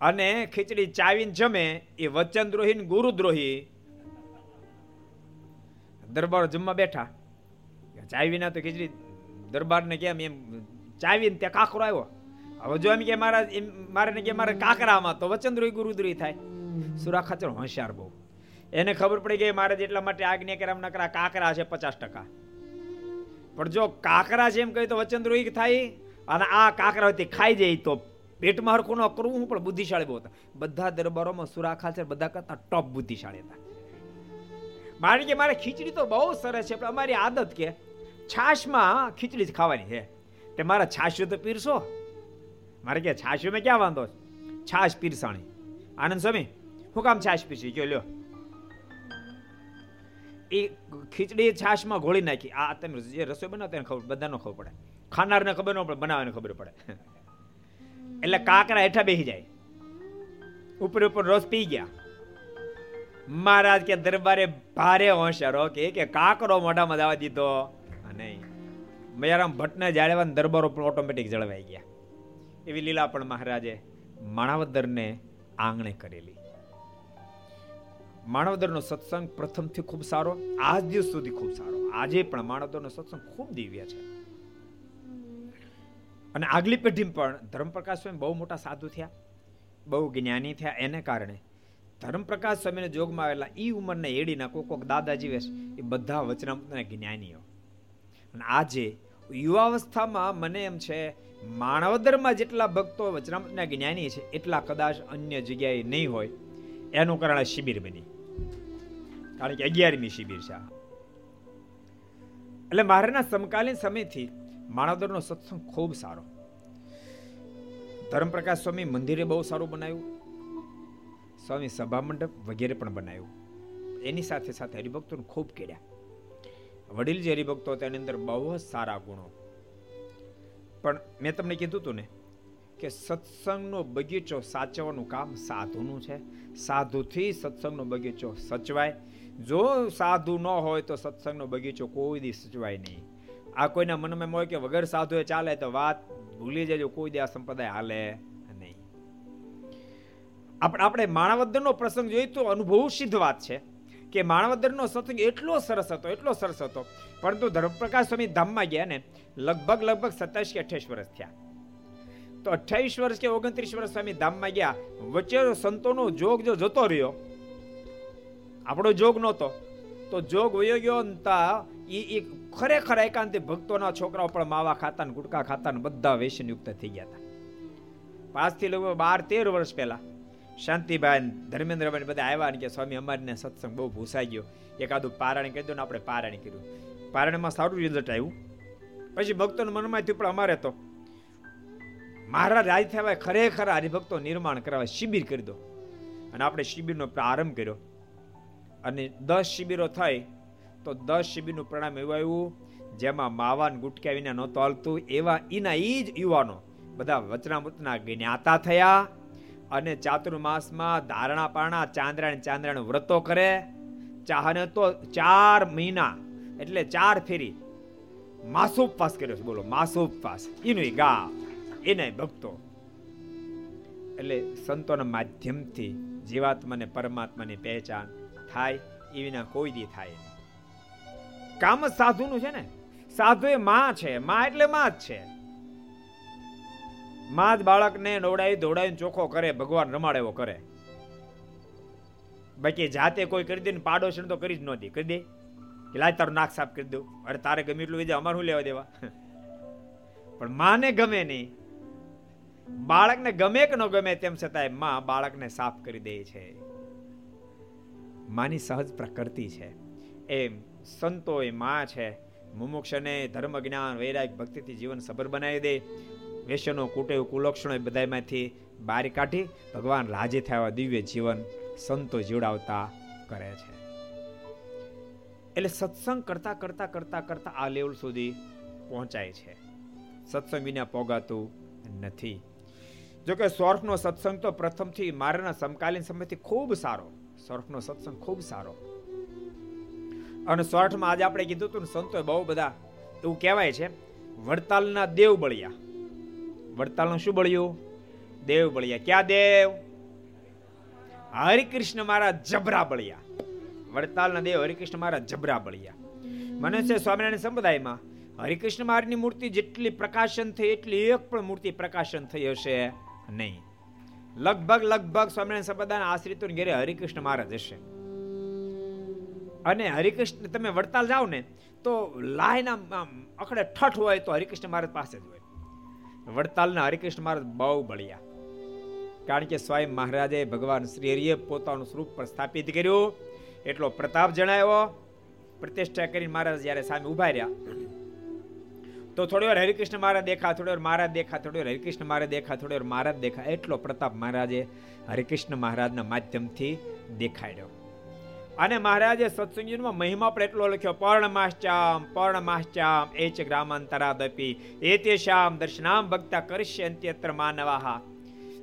અને ખીચડી ચાવીને જમે, એ વચનદ્રોહી ને ગુરુદ્રોહી દરબાર જમવા બેઠા. ચાવીના તો ખીચડી દરબારને કેમ એમ ચાવીને ત્યાં કાકરો આવ્યો. હવે જો એમ કે મારા મારે કે મારે કાકરામાં તો વચનદ્રોહી ગુરુદ્રોહી થાય. સુરા ખાચર હોશિયાર બહુ. એને ખબર પડી ગઈ મારે એટલા માટે આજ્ઞા કર્યા નકરા કાકરા છે પચાસ ટકા. પણ જો કાકરા છે એમ કહી તો વચનદ્રોહી થાય અને આ કાકરા હતી ખાઈ જાય તો પેટમાં હરખું ન કરવું હું પણ બુદ્ધિશાળી બહુ હતા. બધા દરબારોમાં સુરા છે બધા કરતા ટોપ બુદ્ધિશાળી હતા. મારે કે મારે ખીચડી તો બહુ સરસ છે, પણ અમારી આદત કે છાશમાં ખીચડી જ ખાવાની છે. તે મારા છાશ્યું તો પીરસો. મારે કે છાશ્યું મેં ક્યાં વાંધો છાશ પીરસાણી. આનંદ સ્વામી, હું કામ છાશ પીસી ગયો લ્યો. એ ખીચડી છાશમાં ઘોળી નાખી. આ તમે જે રસોઈ બનાવતા એને ખબર, બધાનો ખબર પડે. ખાનારને ખબર ન પડે, બનાવવાને ખબર પડે. એટલે કાકરા હેઠા બેસી જાય. ઉપર ઉપર રસ પી ગયા. મહારાજ કે દરબારે ભારે હોશિયારો કે કે કાકરો મોઢામાં દાવા દીધો. નહીં મયારામ ભટ્ટને જાળવા દરબારો પણ ઓટોમેટિક જળવાઈ ગયા. એવી લીલા પણ મહારાજે માણાવદરને આંગણે કરેલી. માણાવદરનો સત્સંગ પ્રથમથી ખૂબ સારો, આજ દિવસ સુધી ખૂબ સારો. આજે પણ માણાવદરનો સત્સંગ ખૂબ દિવ્ય છે. અને આગલી પેઢી પણ ધર્મપ્રકાશ સ્વામી બહુ મોટા સાધુ થયા, બહુ જ્ઞાની થયા. એને કારણે ધર્મપ્રકાશ સ્વામીને જોગમાં આવેલા એ ઉંમરના એડીના કોક કોક દાદાજી વેશ, એ બધા વચનામૃતના જ્ઞાનીઓ. અને આજે યુવાવસ્થામાં મને એમ છે, માણવદરમાં જેટલા ભક્તો વચનામૃતના જ્ઞાની છે, એટલા કદાચ અન્ય જગ્યાએ નહીં હોય. એનું કારણ શિબિર બની. કારણ કે અગિયારમી શિબિર છે એટલે મારાના સમકાલીન સમયથી માણાવદરનો સત્સંગ ખૂબ સારો. ધર્મપ્રકાશ સ્વામી મંદિરે બહુ સારું બનાવ્યું. સ્વામી સભા મંડપ વગેરે પણ બનાવ્યું. એની સાથે સાથે હરિભક્તોને ખૂબ કેડ્યા વડીલ જે હરિભક્તો તેની અંદર બહુ જ સારા ગુણો. પણ મેં તમને કીધું હતું ને કે સત્સંગનો બગીચો સાચવવાનું કામ સાધુનું છે. સાધુથી સત્સંગનો બગીચો સચવાય. જો સાધુ ન હોય તો સત્સંગનો બગીચો કોઈ દી સચવાય નહીં. આ કોઈના મનમાં હોય કે વગર સાધુએ ચાલે તો વાત ભૂલી જજો, કોઈ દે સંપ્રદાય હાલે નહીં. આપણે આપણે માણાવદરનો પ્રસંગ જોઈએ તો અનુભવ સિદ્ધ વાત છે કે માણાવદરનો સત્સંગ એટલો સરસ હતો, એટલો સરસ હતો. પરંતુ ધર્મપ્રકાશ સ્વામી ધામમાં ગયા ને લગભગ લગભગ સત્તાવીસ કે અઠ્યાવીસ વર્ષ થયા. તો અઠ્યાવીસ વર્ષ કે ઓગણત્રીસ વર્ષ સ્વામી ધામમાં ગયા, વચ્ચે સંતોનો જોગ જો જતો રહ્યો, આપણો જોગ નહોતો, તો જોગ વયો ગયો તા એ ખરેખર એકાંતિ ભક્તોના છોકરાઓ પણ માવા ખાતા ને ગુટકા ખાતા ને બધા વ્યસનયુક્ત થઈ ગયા હતા. પાંચથી લગભગ બાર, તેર વર્ષ પહેલા શાંતિભાઈ ધર્મેન્દ્રભાઈ બધા આવ્યા ને કે સ્વામી અમારીને સત્સંગ બહુ ભૂસાઈ ગયો. એકાદું પારાયણ કરી દો ને આપણે પારાયણ કર્યું. પારાયણમાં સારું રિઝલ્ટ આવ્યું. પછી ભક્તોના મનમાં થયું પણ અમારે તો. મહારાજ રાજ થયા ખરેખર હરિભક્તો નિર્માણ કરવા શિબિર કરી દો. અને આપણે શિબિરનો પ્રારંભ કર્યો. અને દસ શિબિરો થઈ. તો દસ શિબિરનું પ્રણામ એવું આવ્યું, જેમાં માવાન ગુટક્યા વિના નહોતું હાલતું, એવા એના એ જ યુવાનો બધા વચનામૃતના જ્ઞાતા થયા અને ચાતુર્માસમાં ધારણા પારણા ચાંદ્રાણ ચાંદ્રાણ વ્રતો કરે. ચાહને તો ચાર મહિના, એટલે ચાર ફેરી માસોપવાસ કર્યો છે, બોલો, માસોપવાસ. એનું ગા એને ભક્તો. એટલે સંતોના માધ્યમથી જીવાત્માને પરમાત્માની પહેચાન થાય એ વિના કોઈ દી થાય કામ જ સાધુનું છે ને? સાધુ એ માં છે. માં એટલે માં જ છે. માં જ બાળકને નવડાવી ધોડાવીને ચોખ્ખો કરે, ભગવાન રમાડે એવો કરે. બાકી જાતે કોઈ કરી દે ને પાડોશી તો કરી જ નહોતી કરી દે. કે લાય તારું નાક સાફ કરી દઉં. અરે તારે ગમે એટલું વિજય અમારું લેવા દેવા? પણ માને ગમે નહીં. બાળકને ગમે કે ન ગમે તેમ છતાંયમાં બાળકને સાફ કરી દે છે. માની સહજ પ્રકૃતિ છે. એમ સંતો એ માં છે. મુમુક્ષને ધર્મ જ્ઞાન વૈરાગ, ભક્તિથી જીવન સબર બનાવી દે. વેસનો કુટેવ, કુલક્ષણો બધામાંથી બહાર કાઢી ભગવાન રાજી થયા દિવ્ય જીવન સંતો જીવડાવતા કરે છે. એટલે સત્સંગ કરતા કરતા કરતા કરતા આ લેવલ સુધી પહોંચાય છે. સત્સંગ વિના પોગાતું નથી. જોકે સ્વર્ફનો સત્સંગ તો પ્રથમથી મારાના સમકાલીન સમયથી ખૂબ સારો. સ્વર્ફનો સત્સંગ ખૂબ સારો. અને સ્વર્થમાં આજે આપણે કીધું હતું ને બહુ બધા એવું કહેવાય છે, વડતાલના દેવ બળિયા. વડતાલનું શું બળ્યું? દેવ બળિયા. ક્યાં દેવ? હરિકૃષ્ણ મારા જબરા બળિયા. વડતાલના દેવ હરિકૃષ્ણ મારા જબરા બળિયા. મને છે સ્વામિનારાયણ સંપ્રદાયમાં હરિકૃષ્ણ મહારાજની મૂર્તિ જેટલી પ્રકાશન થઈ, એટલી એક પણ મૂર્તિ પ્રકાશન થઈ હશે નહીં. લગભગ લગભગ સ્વામિનારાયણ સંપ્રદાયના આશ્રિતો ઘેરે હરિકૃષ્ણ મહારાજ હશે. અને હરિકૃષ્ણ, તમે વડતાલ જાઓ ને, તો લાઈના અખડે ઠઠ હોય તો હરિકૃષ્ણ મહારાજ પાસે જ હોય. વડતાલના હરિકૃષ્ણ મહારાજ બહુ બળિયા કારણ કે સ્વયં મહારાજે ભગવાન શ્રી હરિએ પોતાનું સ્વરૂપ પ્રસ્થાપિત કર્યું. એટલો પ્રતાપ જણાવ્યો. પ્રતિષ્ઠા કરીને મહારાજ જ્યારે સામે ઊભા રહ્યા, તો થોડી વાર હરિકૃષ્ણ મહારાજ દેખા, થોડી વાર મહારાજ દેખા, થોડી વાર હરિકૃષ્ણ મહારાજ દેખા, થોડી વાર મહારાજ દેખા, એટલો પ્રતાપ મહારાજે હરિકૃષ્ણ મહારાજના માધ્યમથી દેખાડ્યો અને મહારાજે સત્સંગીમાં મહિમા પણ એટલો લખ્યો, પર્ણમાશ્ચામ પર્ણમાશ્ચામ, એચ ગ્રામાંતરાદપી શ્યામ દર્શનામ ભક્તા કરશે અંત્યત્ર માનવાહા.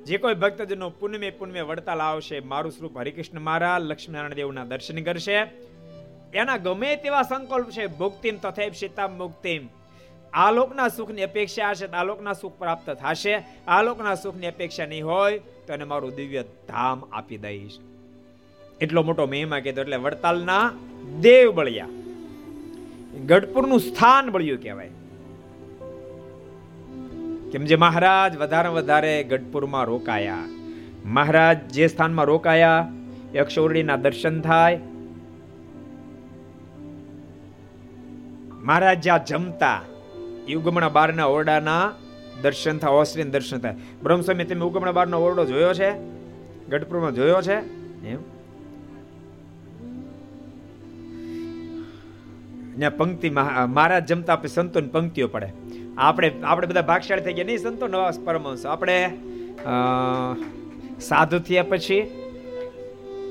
જે કોઈ ભક્તજનો પુનમે પુનમે વડતાલ આવશે, મારું સ્વરૂપ હરિકૃષ્ણ મહારાજ લક્ષ્મીનારાયણ દેવના દર્શન કરશે. એના ગમે તેવા સંકલ્પ છે, ભુક્તિમ તથૈપ સીતામ મુક્તિમ. આલોકના સુખની અપેક્ષા હશે તો આલોકના સુખ પ્રાપ્ત થશે. આલોકના સુખની અપેક્ષા નહીં હોય તો એને મારું દિવ્ય ધામ આપી દઈશ. એટલો મોટો મહિમા કીધો એટલે વડતાલના દેવ બળ્યા. ગઢપુરનું સ્થાન બળ્યું કહેવાય. કેમ જે મહારાજ વધારે વધારે ગઢપુરમાં રોકાયા. મહારાજ જે સ્થાનમાં રોકાયા યક્ષોરડીના દર્શન થાય. મહારાજ જ્યાં જમતા, એ ઉગમણા બારના ઓરડાના દર્શન થાય, ઓસરીન દર્શન થાય. બ્રહ્મસ્વામી, તમે ઉગમણા બારનો ઓરડો જોયો છે? ગઢપુરમાં જોયો છે? એમ? ત્યાં પંક્તિ મહારાજ જમતા આપણે સંતોની પંક્તિઓ પડે. આપણે આપણે બધા ભાગશાળી થઈ ગયા. નહીં, સંતો નવા પરમહંસ. આપણે સાધુ થયા પછી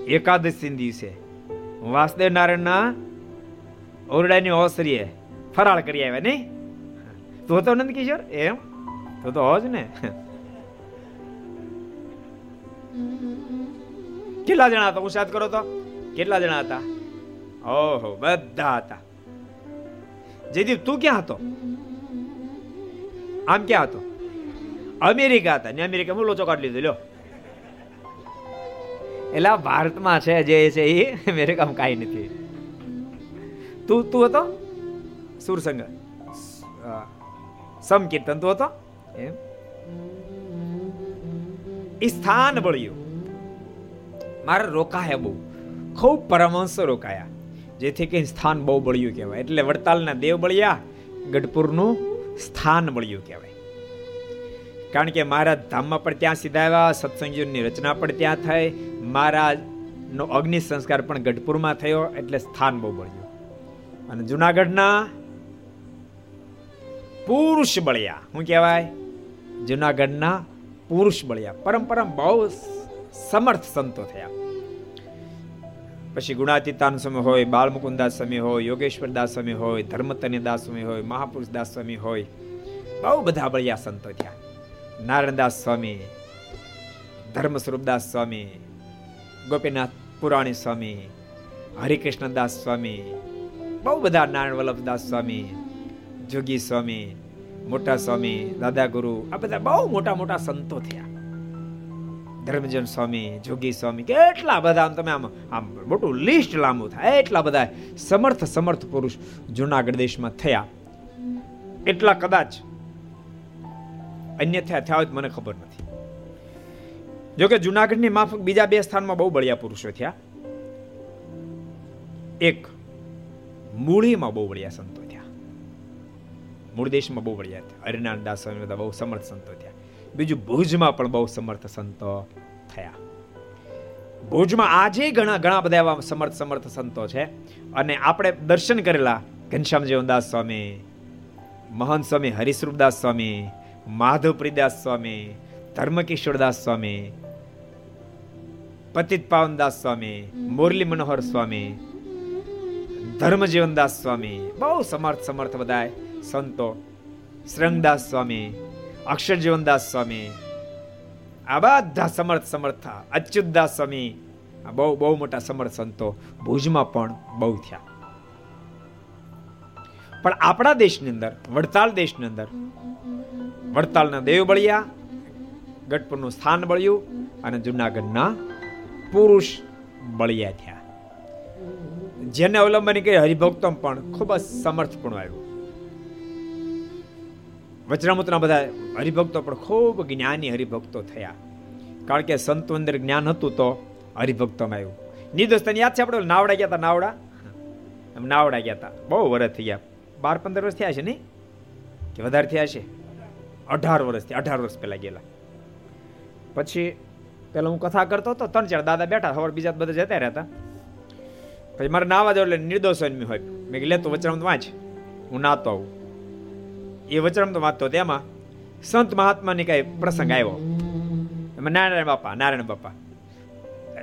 એકાદશી દિવસે વાસુદેવ નારાયણના ઓરડાની ઓસરીએ ફરાળ કરી આવ્યા, નહીં? તો તો નંદ કિશોર? એમ? તો તો હોજ ને. કેટલા જણા હતા? હું સાથ કરો તો? કેટલા જણા હતા? ઓહો, બધા હતા. જયદીપ, તું ક્યાં હતો? આમ ક્યાં હતો? અમેરિકા હતા, ને અમેરિકા હું લોચો કાઢી લીધો, લ્યો. એટલે ભારતમાં છે જે છે એ અમેરિકામાં કાંઈ નથી. તું તું હતો? સુરસંગ. સમકીર્તન તું હતો? એમ. એ સ્થાન બળ્યું મારે રોકાયા બહુ. ખૂબ પરમહંસ રોકાયા. જેથી કરીને સ્થાન બહુ બળ્યું કહેવાય. એટલે વડતાલના દેવ બળ્યા, ગઢપુરનું સ્થાન બળ્યું કહેવાય. કારણ કે મહારાજ ધામમાં પણ ત્યાં સીધા આવ્યા, સત્સંગીઓની રચના પણ ત્યાં થઈ, મહારાજનો અગ્નિ સંસ્કાર પણ ગઢપુરમાં થયો, એટલે સ્થાન બહુ બળ્યું. અને જુનાગઢના પુરુષ બળ્યા, શું કહેવાય? જુનાગઢના પુરુષ બળ્યા. પરંપરા બહુ સમર્થ સંતો થયા. પછી ગુણાતીતાન સ્વામી હોય બાળમુકુદાસ સ્વામી હોય યોગેશ્વર દાસ સ્વામી હોય ધર્મતન્ય સ્વામી હોય મહાપુરુષ દાસ સ્વામી હોય, બહુ બધા બળિયા સંતો થયા. નારાયણદાસ સ્વામી ધર્મ સ્વરૂપદાસ સ્વામી, ગોપીનાથ પુરાણી સ્વામી, હરિકૃષ્ણદાસ સ્વામી, બહુ બધા નારાયણ વલ્લભદાસ સ્વામી, જોગી સ્વામી, મોટા સ્વામી, દાદા ગુરુ, આ બધા બહુ મોટા મોટા સંતો થયા. ધર્મજન સ્વામી, જોગી સ્વામી કેટલા બધા આમ તમે આમ આમ મોટું લિસ્ટ લાંબુ થાય, એટલા બધા સમર્થ સમર્થ પુરુષ જુનાગઢ દેશમાં થયા. એટલા કદાચ અન્ય થયા થયા હોય મને ખબર નથી. જોકે જૂનાગઢની માફક બીજા બે સ્થાનમાં બહુ બળિયા પુરુષો થયા. એક મૂળીમાં બહુ બળિયા સંતો થયા. મૂળ દેશમાં બહુ બળિયા થયા હરિનારાયણ દાસ સ્વામી બધા બહુ સમર્થ સંતો થયા. બીજું ભુજમાં પણ બહુ સમર્થ સંતો થયા. ભુજમાં આજે ઘણા ઘણા બધા એવા સમર્થ સમર્થ સંતો છે. અને આપણે દર્શન કરેલા ઘનશ્યામજી જીવનદાસ સ્વામી, મહંત સ્વામી હરિસ્વરૂપદાસ સ્વામી, માધવપ્રીદાસ સ્વામી, ધર્મકિશોરદાસ સ્વામી, પતિત પાવનદાસ સ્વામી, મુરલી મનોહર સ્વામી, ધર્મજીવનદાસ સ્વામી, બહુ સમર્થ સમર્થ બધા સંતો. શ્રંગદાસ સ્વામી અક્ષરજીવનદાસ સ્વામી આ બધા સમર્થ સમર્થ અચ્યુતદાસ સ્વામી આ બહુ બહુ મોટા સમર્થ સંતો ભુજમાં પણ બહુ થયા પણ આપણા દેશની અંદર વડતાલ દેશની અંદર વડતાલના દેવ બળિયા ગઢપુરનું સ્થાન બળ્યું અને જુનાગઢના પુરુષ બળિયા થયા જેને અવલંબન કરી હરિભક્તો પણ ખૂબ જ સમર્થપણ આવ્યું વચરામૃતના બધા હરિભક્તો પણ ખૂબ જ્ઞાની હરિભક્તો થયા. કારણ કે સંતો અંદર જ્ઞાન હતું તો હરિભક્તોમાં આવ્યું. નિર્દોષ તને યાદ છે આપણે? નાવડા ગયા હતા નાવડા? એમ નાવડા ગયા હતા બહુ વર્ષ થઈ ગયા બાર, પંદર વર્ષ થયા છે નહીં કે વધારે થયા છે અઢાર વર્ષથી અઢાર વર્ષ પહેલાં ગયેલા. પછી પેલા હું કથા કરતો હતો. ત્રણ, ચાર દાદા બેઠા. સવાર બીજા બધા જતા રહેતા. પછી મારે નાવા જાવ એટલે નિર્દોષ હોય. મેં લે તો વચરામત વાંચ હું નાતો આવું. એ વચરામૃત વાંચતો તેમાં સંત મહાત્માની કઈ પ્રસંગ આવ્યો. એમાં નારાયણ બાપા નારાયણ બાપા.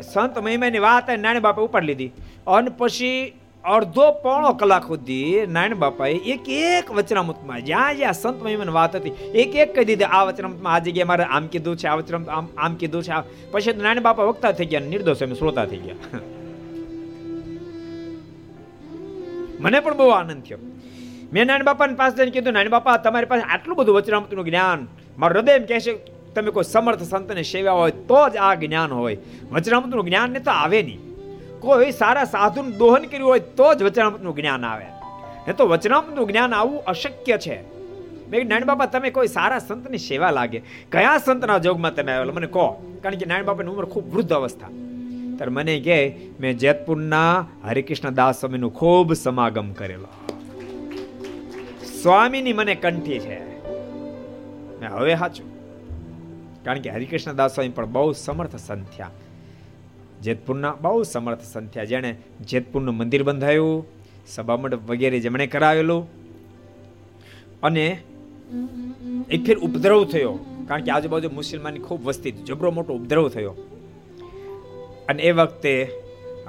સંત મહિમાની વાત નારાયણ બાપા ઉપાડી લીધી. અને પછી અડધો પોણો કલાક સુધી નારાયણ બાપાએ એક એક વચનામૃતમાં જ્યાં જ્યાં સંત મહિમાની વાત હતી, એક એક કહી દીધી, આ વચનામૃતમાં આ જગ્યાએ મારે આમ કીધું છે, આ વચનામૃત આમ આમ કીધું છે પછી નારાયણ બાપા વક્તા થઈ ગયા, નિર્દોષ એમ શ્રોતા થઈ ગયા. મને પણ બહુ આનંદ થયો. મેં નાની બાપાને પાસે જઈને કીધું નાની બાપા તમારી પાસે આટલું બધું વચનામૃતનું જ્ઞાન, મારું હૃદય એમ કહેશે તમે કોઈ સમર્થ સંતને સેવા હોય તો જ આ જ્ઞાન હોય. વચનામૃતનું જ્ઞાન ને તો આવે નહીં. કોઈ સારા સાધુનું દોહન કર્યું હોય તો જ વચનામૃતનું જ્ઞાન આવે. ને તો વચનામૃતનું જ્ઞાન આવવું અશક્ય છે. મેં નારાયણ બાપા તમે કોઈ સારા સંતની સેવા લાગે. કયા સંતના જોગમાં તમે આવેલા? મને કહો. કારણ કે નારાયણ બાપાની ઉંમર ખૂબ વૃદ્ધ અવસ્થા. ત્યારે મને કહે, મેં જેતપુરના હરિકૃષ્ણ દાસ સ્વામીનું ખૂબ સમાગમ કરેલો. સ્વામીની મને કંઠી છે. મેં હવે સાચું કારણ કે હરિકૃષ્ણ દાસ સ્વામી પણ બહુ સમર્થ સંત થયા જેતપુરના બહુ સમર્થ સંત થયા જેણે જેતપુરનું મંદિર બંધાયું સભા મંડપ વગેરે જેમણે કરાવેલું, અને એક ફેર ઉપદ્રવ થયો. કારણ કે આજુબાજુ મુસલમાનની ખૂબ વસ્તી જબરો મોટો ઉપદ્રવ થયો. અને એ વખતે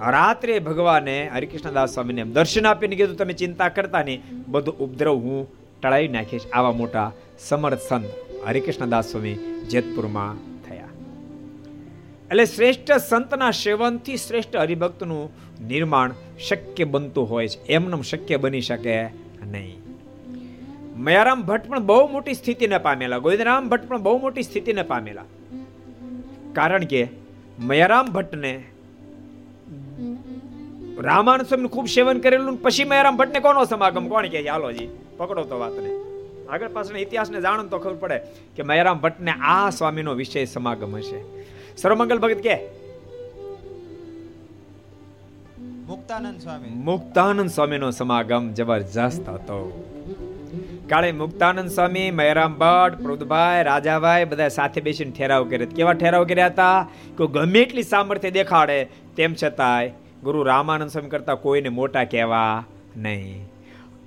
રાત્રે ભગવાને હરિકૃષ્ણદાસ સ્વામીને દર્શન આપીને કીધું, તમે ચિંતા કરતા નહીં, બધું ઉપદ્રવ હું ટળાવી નાખીશ. આવા મોટા સમર્થ સંત હરિકૃષ્ણદાસ સ્વામી જેતપુરમાં થયા. એટલે શ્રેષ્ઠ સંતના સેવનથી શ્રેષ્ઠ હરિભક્તનું નિર્માણ શક્ય બનતું હોય છે. એમનેમ શક્ય બની શકે નહીં. મયારામ ભટ્ટ પણ બહુ મોટી સ્થિતિને પામેલા. ગોવિંદરામ ભટ્ટ પણ બહુ મોટી સ્થિતિને પામેલા. કારણ કે મયારામ ભટ્ટને રામાનંદ સ્વામી ખૂબ સેવન કરેલું પછી મયારામ ભટ્ટને કોનો સમાગમ? કોણ કે હાલો જી પકડો તો વાતને આગળ પાછળ ઇતિહાસને જાણો તો ખબર પડે કે મયારામ ભટ્ટને આ સ્વામીનો વિષય સમાગમ હશે. સર્વમંગલ ભગત કે? મુક્તાનંદ સ્વામી. મુક્તાનંદ સ્વામીનો સમાગમ જબરજસ્ત હતો. કાળે મુક્તાનંદ સ્વામી મહેરામ ભટ્ટ પ્રભુભાઈ રાજાભાઈ બધા સાથે બેસીને ઠેરાવ કર્યા. કેવા ઠેરાવ કર્યા હતા? કે ગમે એટલી સામર્થ્ય દેખાડે તેમ છતાંય ગુરુ રામાનંદ સ્વામી કરતા કોઈને મોટા કહેવા નહીં.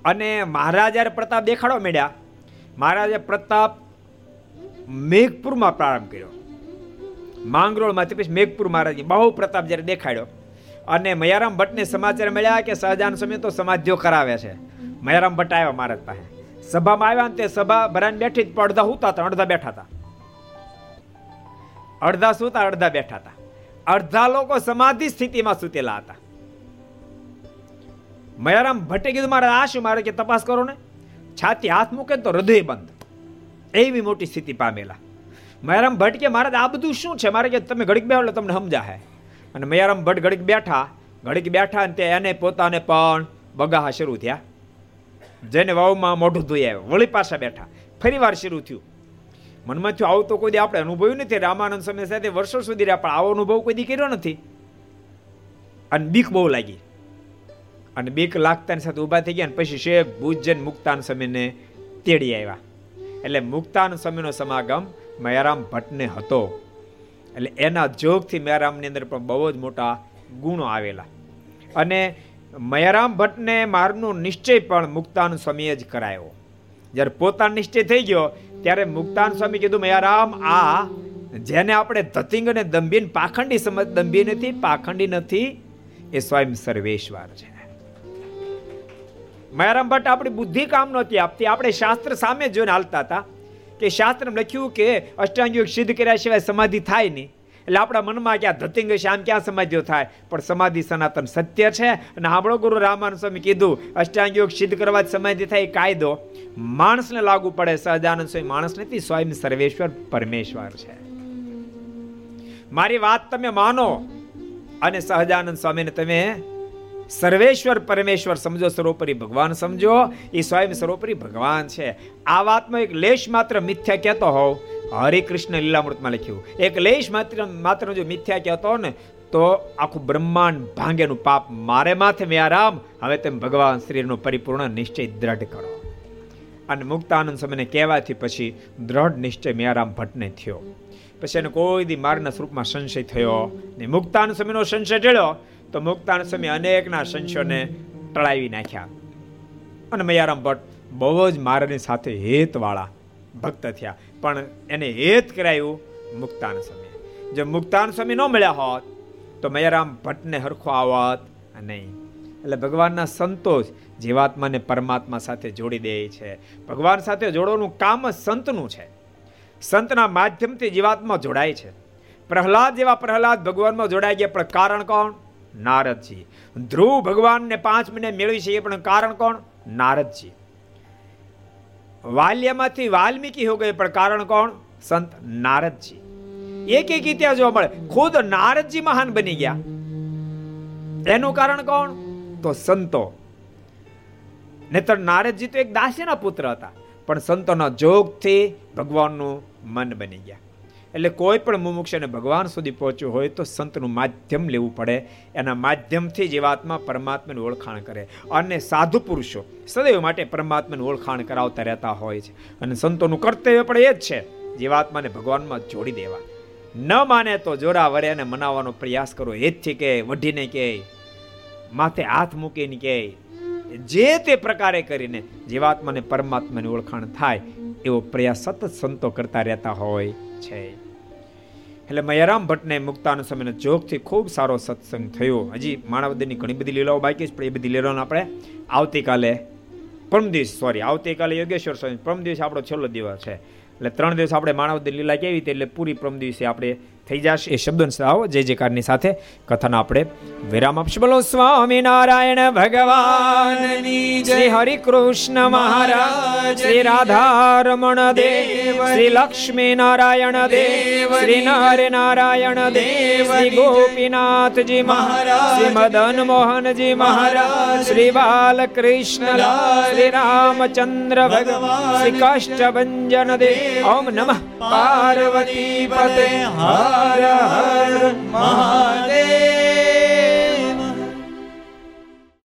અને મહારાજા પ્રતાપ દેખાડવા મળ્યા મહારાજે પ્રતાપ મેઘપુરમાં પ્રારંભ કર્યો. માંગરોળમાંથી પછી મેઘપુર મહારાજે બહુ પ્રતાપ જ્યારે દેખાડ્યો. અને મયારામ ભટ્ટને સમાચાર મળ્યા કે સહજાન સમય તો સમાધિઓ કરાવે છે. મયારામ ભટ્ટ આવ્યા મહારાજ પાસે. સભામાં આવ્યા ને તે સભા ભરાને બેઠી પણ અડધા સુતા હતા, અડધા બેઠા હતા. અડધા સુતા, અડધા બેઠા હતા. અડધા લોકો સમાધિ સ્થિતિમાં સૂતેલા હતા. મયારામ ભટ્ટે કીધું, મારે આ શું? મારે કે તપાસ કરો ને. છાતી હાથ મૂકે તો હૃદય બંધ. એવી મોટી સ્થિતિ પામેલા. મયારામ ભટ્ટ કે, મારે આ બધું શું છે? મારે કે તમે ઘડીક બેઠો તમને સમજાય અને મયારામ ભટ્ટ ઘડીક બેઠા ઘડીક બેઠા અને તે એને પોતાને પણ બગાહા શરૂ થયા. જેને વાવમાં મોઢું ધોઈ આવ્યો. વળી પાછા બેઠા. ફરી વાર શરૂ થયું. મનમાં થયું, આવું તો કોઈ આપણે અનુભવ્યું નથી. રામાનંદ સમય સાથે વર્ષો સુધી રહ્યા, પણ આવો અનુભવ કોઈ કર્યો નથી. અને બીક બહુ લાગી. અને બીક લાગતાની સાથે ઊભા થઈ ગયા અને પછી શેખ ભુજન મુક્તાન સમયને તેડી આવ્યા. એટલે મુક્તાન સમયનો સમાગમ મયારામ ભટ્ટને હતો. એટલે એના જોગથી મયારામની અંદર પણ બહુ જ મોટા ગુણો આવેલા. અને મયારામ ભટ્ટને મારનો નિશ્ચય પણ મુક્તાન સ્વામીએ જ કરાયો. જ્યારે પોતાનો નિશ્ચય થઈ ગયો ત્યારે મુક્તાન સ્વામી કીધું મયારામ આ જેને આપણે ધતિંગ અને દંભીન પાખંડી સમજ દંભી નથી, પાખંડી નથી, એ સ્વયં સર્વેશ્વર છે. મયારામ ભટ્ટ આપણી બુદ્ધિ કામ નહોતી આપતી. આપણે શાસ્ત્ર સામે જોઈને હાલતા હતા કે શાસ્ત્ર લખ્યું કે અષ્ટાંગિક સિદ્ધ કર્યા સિવાય સમાધિ થાય નહીં. એટલે આપણા મનમાં ક્યાં ધતિંગ છે, આમ ક્યાં સમાધિઓ થાય? પણ સમાધિ સનાતન સત્ય છે. અને આપણો ગુરુ રામાનુ સ્વામી કીધું અષ્ટાંગયોગ સિદ્ધ કરવા સમાધિ થાય એ કાયદો. માણસને લાગુ પડે સહજાનંદ સ્વામી, માણસ નથી, સ્વયં સર્વેશ્વર પરમેશ્વર છે. મારી વાત તમે માનો, અને સહજાનંદ સ્વામીને તમે સર્વેશ્વર પરમેશ્વર સમજો, સર્વોપરી ભગવાન સમજો. એ સ્વયં સર્વોપરી ભગવાન છે. આ વાતમાં એક લેશ માત્ર મિથ્યા કહેતો હોવ. હરે કૃષ્ણ લીલામૃતમાં લખ્યું. એક લેશ માત્ર માત્ર જો મિથ્યા કહેતો ને, તો આખું બ્રહ્માંડ ભાંગેનું પાપ મારે માથે મેં રામ હવે તેમ ભગવાન શ્રીનો પરિપૂર્ણ નિશ્ચય દ્રઢ કરો. અને મુક્તાનંદ સમયને કહેવાથી પછી દ્રઢ નિશ્ચય મેયારામ ભટ્ટને થયો. પછી એને કોઈ દી મારના સ્વરૂપમાં સંશય થયો ને મુક્તાનંદ સમયનો સંશય ટેળ્યો તો મુક્તાન સમય અનેકના સંશયોને ટળાવી નાખ્યા. અને મયારામ ભટ્ટ બહુ જ મારાની સાથે હેતવાળા ભક્ત થયા. પણ એને હેત કરાયું મુક્તાન સ્વામી જો મુક્તાન સ્વામી ન મળ્યા હોત, તો મયારામ ભટ્ટને હરખો આવત નહીં. એટલે ભગવાનના સંતોષ જીવાત્માને પરમાત્મા સાથે જોડી દે છે. ભગવાન સાથે જોડવાનું કામ સંતનું છે. સંતના માધ્યમથી જીવાત્મા જોડાય છે. પ્રહલાદ જેવા પ્રહલાદ ભગવાનમાં જોડાઈ ગયા, પણ કારણ કોણ? નારદજી. ધ્રુવ ભગવાનને પાંચ મહિને મેળવી છે, એ પણ કારણ કોણ? નારદજી. વાલ્યમાંથી વાલ્મીકી હો ગઈ, પણ કારણ કોણ? સંત નારદજી. એક એક ઇતિહાસ જોવા મળે. ખુદ નારદજી મહાન બની ગયા. એનું કારણ કોણ? તો સંતો. નહીતર નારદજી તો એક દાસીના પુત્ર હતા. પણ સંતોના જોગથી ભગવાનનું મન બની ગયા. એટલે કોઈ પણ મુમુક્ષને ભગવાન સુધી પહોંચ્યું હોય તો સંતનું માધ્યમ લેવું પડે. એના માધ્યમથી જીવાત્મા પરમાત્માનું ઓળખાણ કરે. અને સાધુ પુરુષો સદૈવ માટે પરમાત્માનું ઓળખાણ કરાવતા રહેતા હોય છે. અને સંતોનું કર્તવ્ય પણ એ જ છે, જીવાત્માને ભગવાનમાં જોડી દેવા. ન માને તો જોરા વરે અને મનાવવાનો પ્રયાસ કરો. એ જ કે, વઢીને કે, માથે હાથ મૂકીને કે, જે તે પ્રકારે કરીને જીવાત્માને પરમાત્માની ઓળખાણ થાય એવો પ્રયાસ સતત સંતો કરતા રહેતા હોય છે. એટલે મયારામ ભટ્ટને મુક્તાનો સમયના જોગથી ખૂબ સારો સત્સંગ થયો. હજી માણાવદરની ઘણી બધી લીલાઓ બાકી છે, પણ એ બધી લીલાઓને આપણે આવતીકાલે, પરમ દિવસ સોરી આવતીકાલે યોગેશ્વર સ્વામી, પરમ દિવસ આપણો છેલ્લો દિવસ છે. એટલે ત્રણ દિવસ આપણે માણાવદર લીલા કેવી એટલે પૂરી પરમ દિવસે આપણે થઈ જશે. એ શબ્દો આવો જય જયકારની સાથે કથન આપણે વિરામ આપશું. બોલો સ્વામી નારાયણ ભગવાન શ્રી હરિ કૃષ્ણ મહારાજ શ્રી રાધારમણ દેવ. શ્રી લક્ષ્મી નારાયણ દેવ. શ્રી નર નારાયણ દેવ. શ્રી ગોપીનાથજી મહારાજ. શ્રી મદન મોહનજી મહારાજ. શ્રી બાલકૃષ્ણ શ્રી રામચંદ્ર ભગવાન. શ્રી કાષ્ટભન દેવ. ઓમ નમઃ. પાર્વતી પતે. હર હર હર મહાદેવ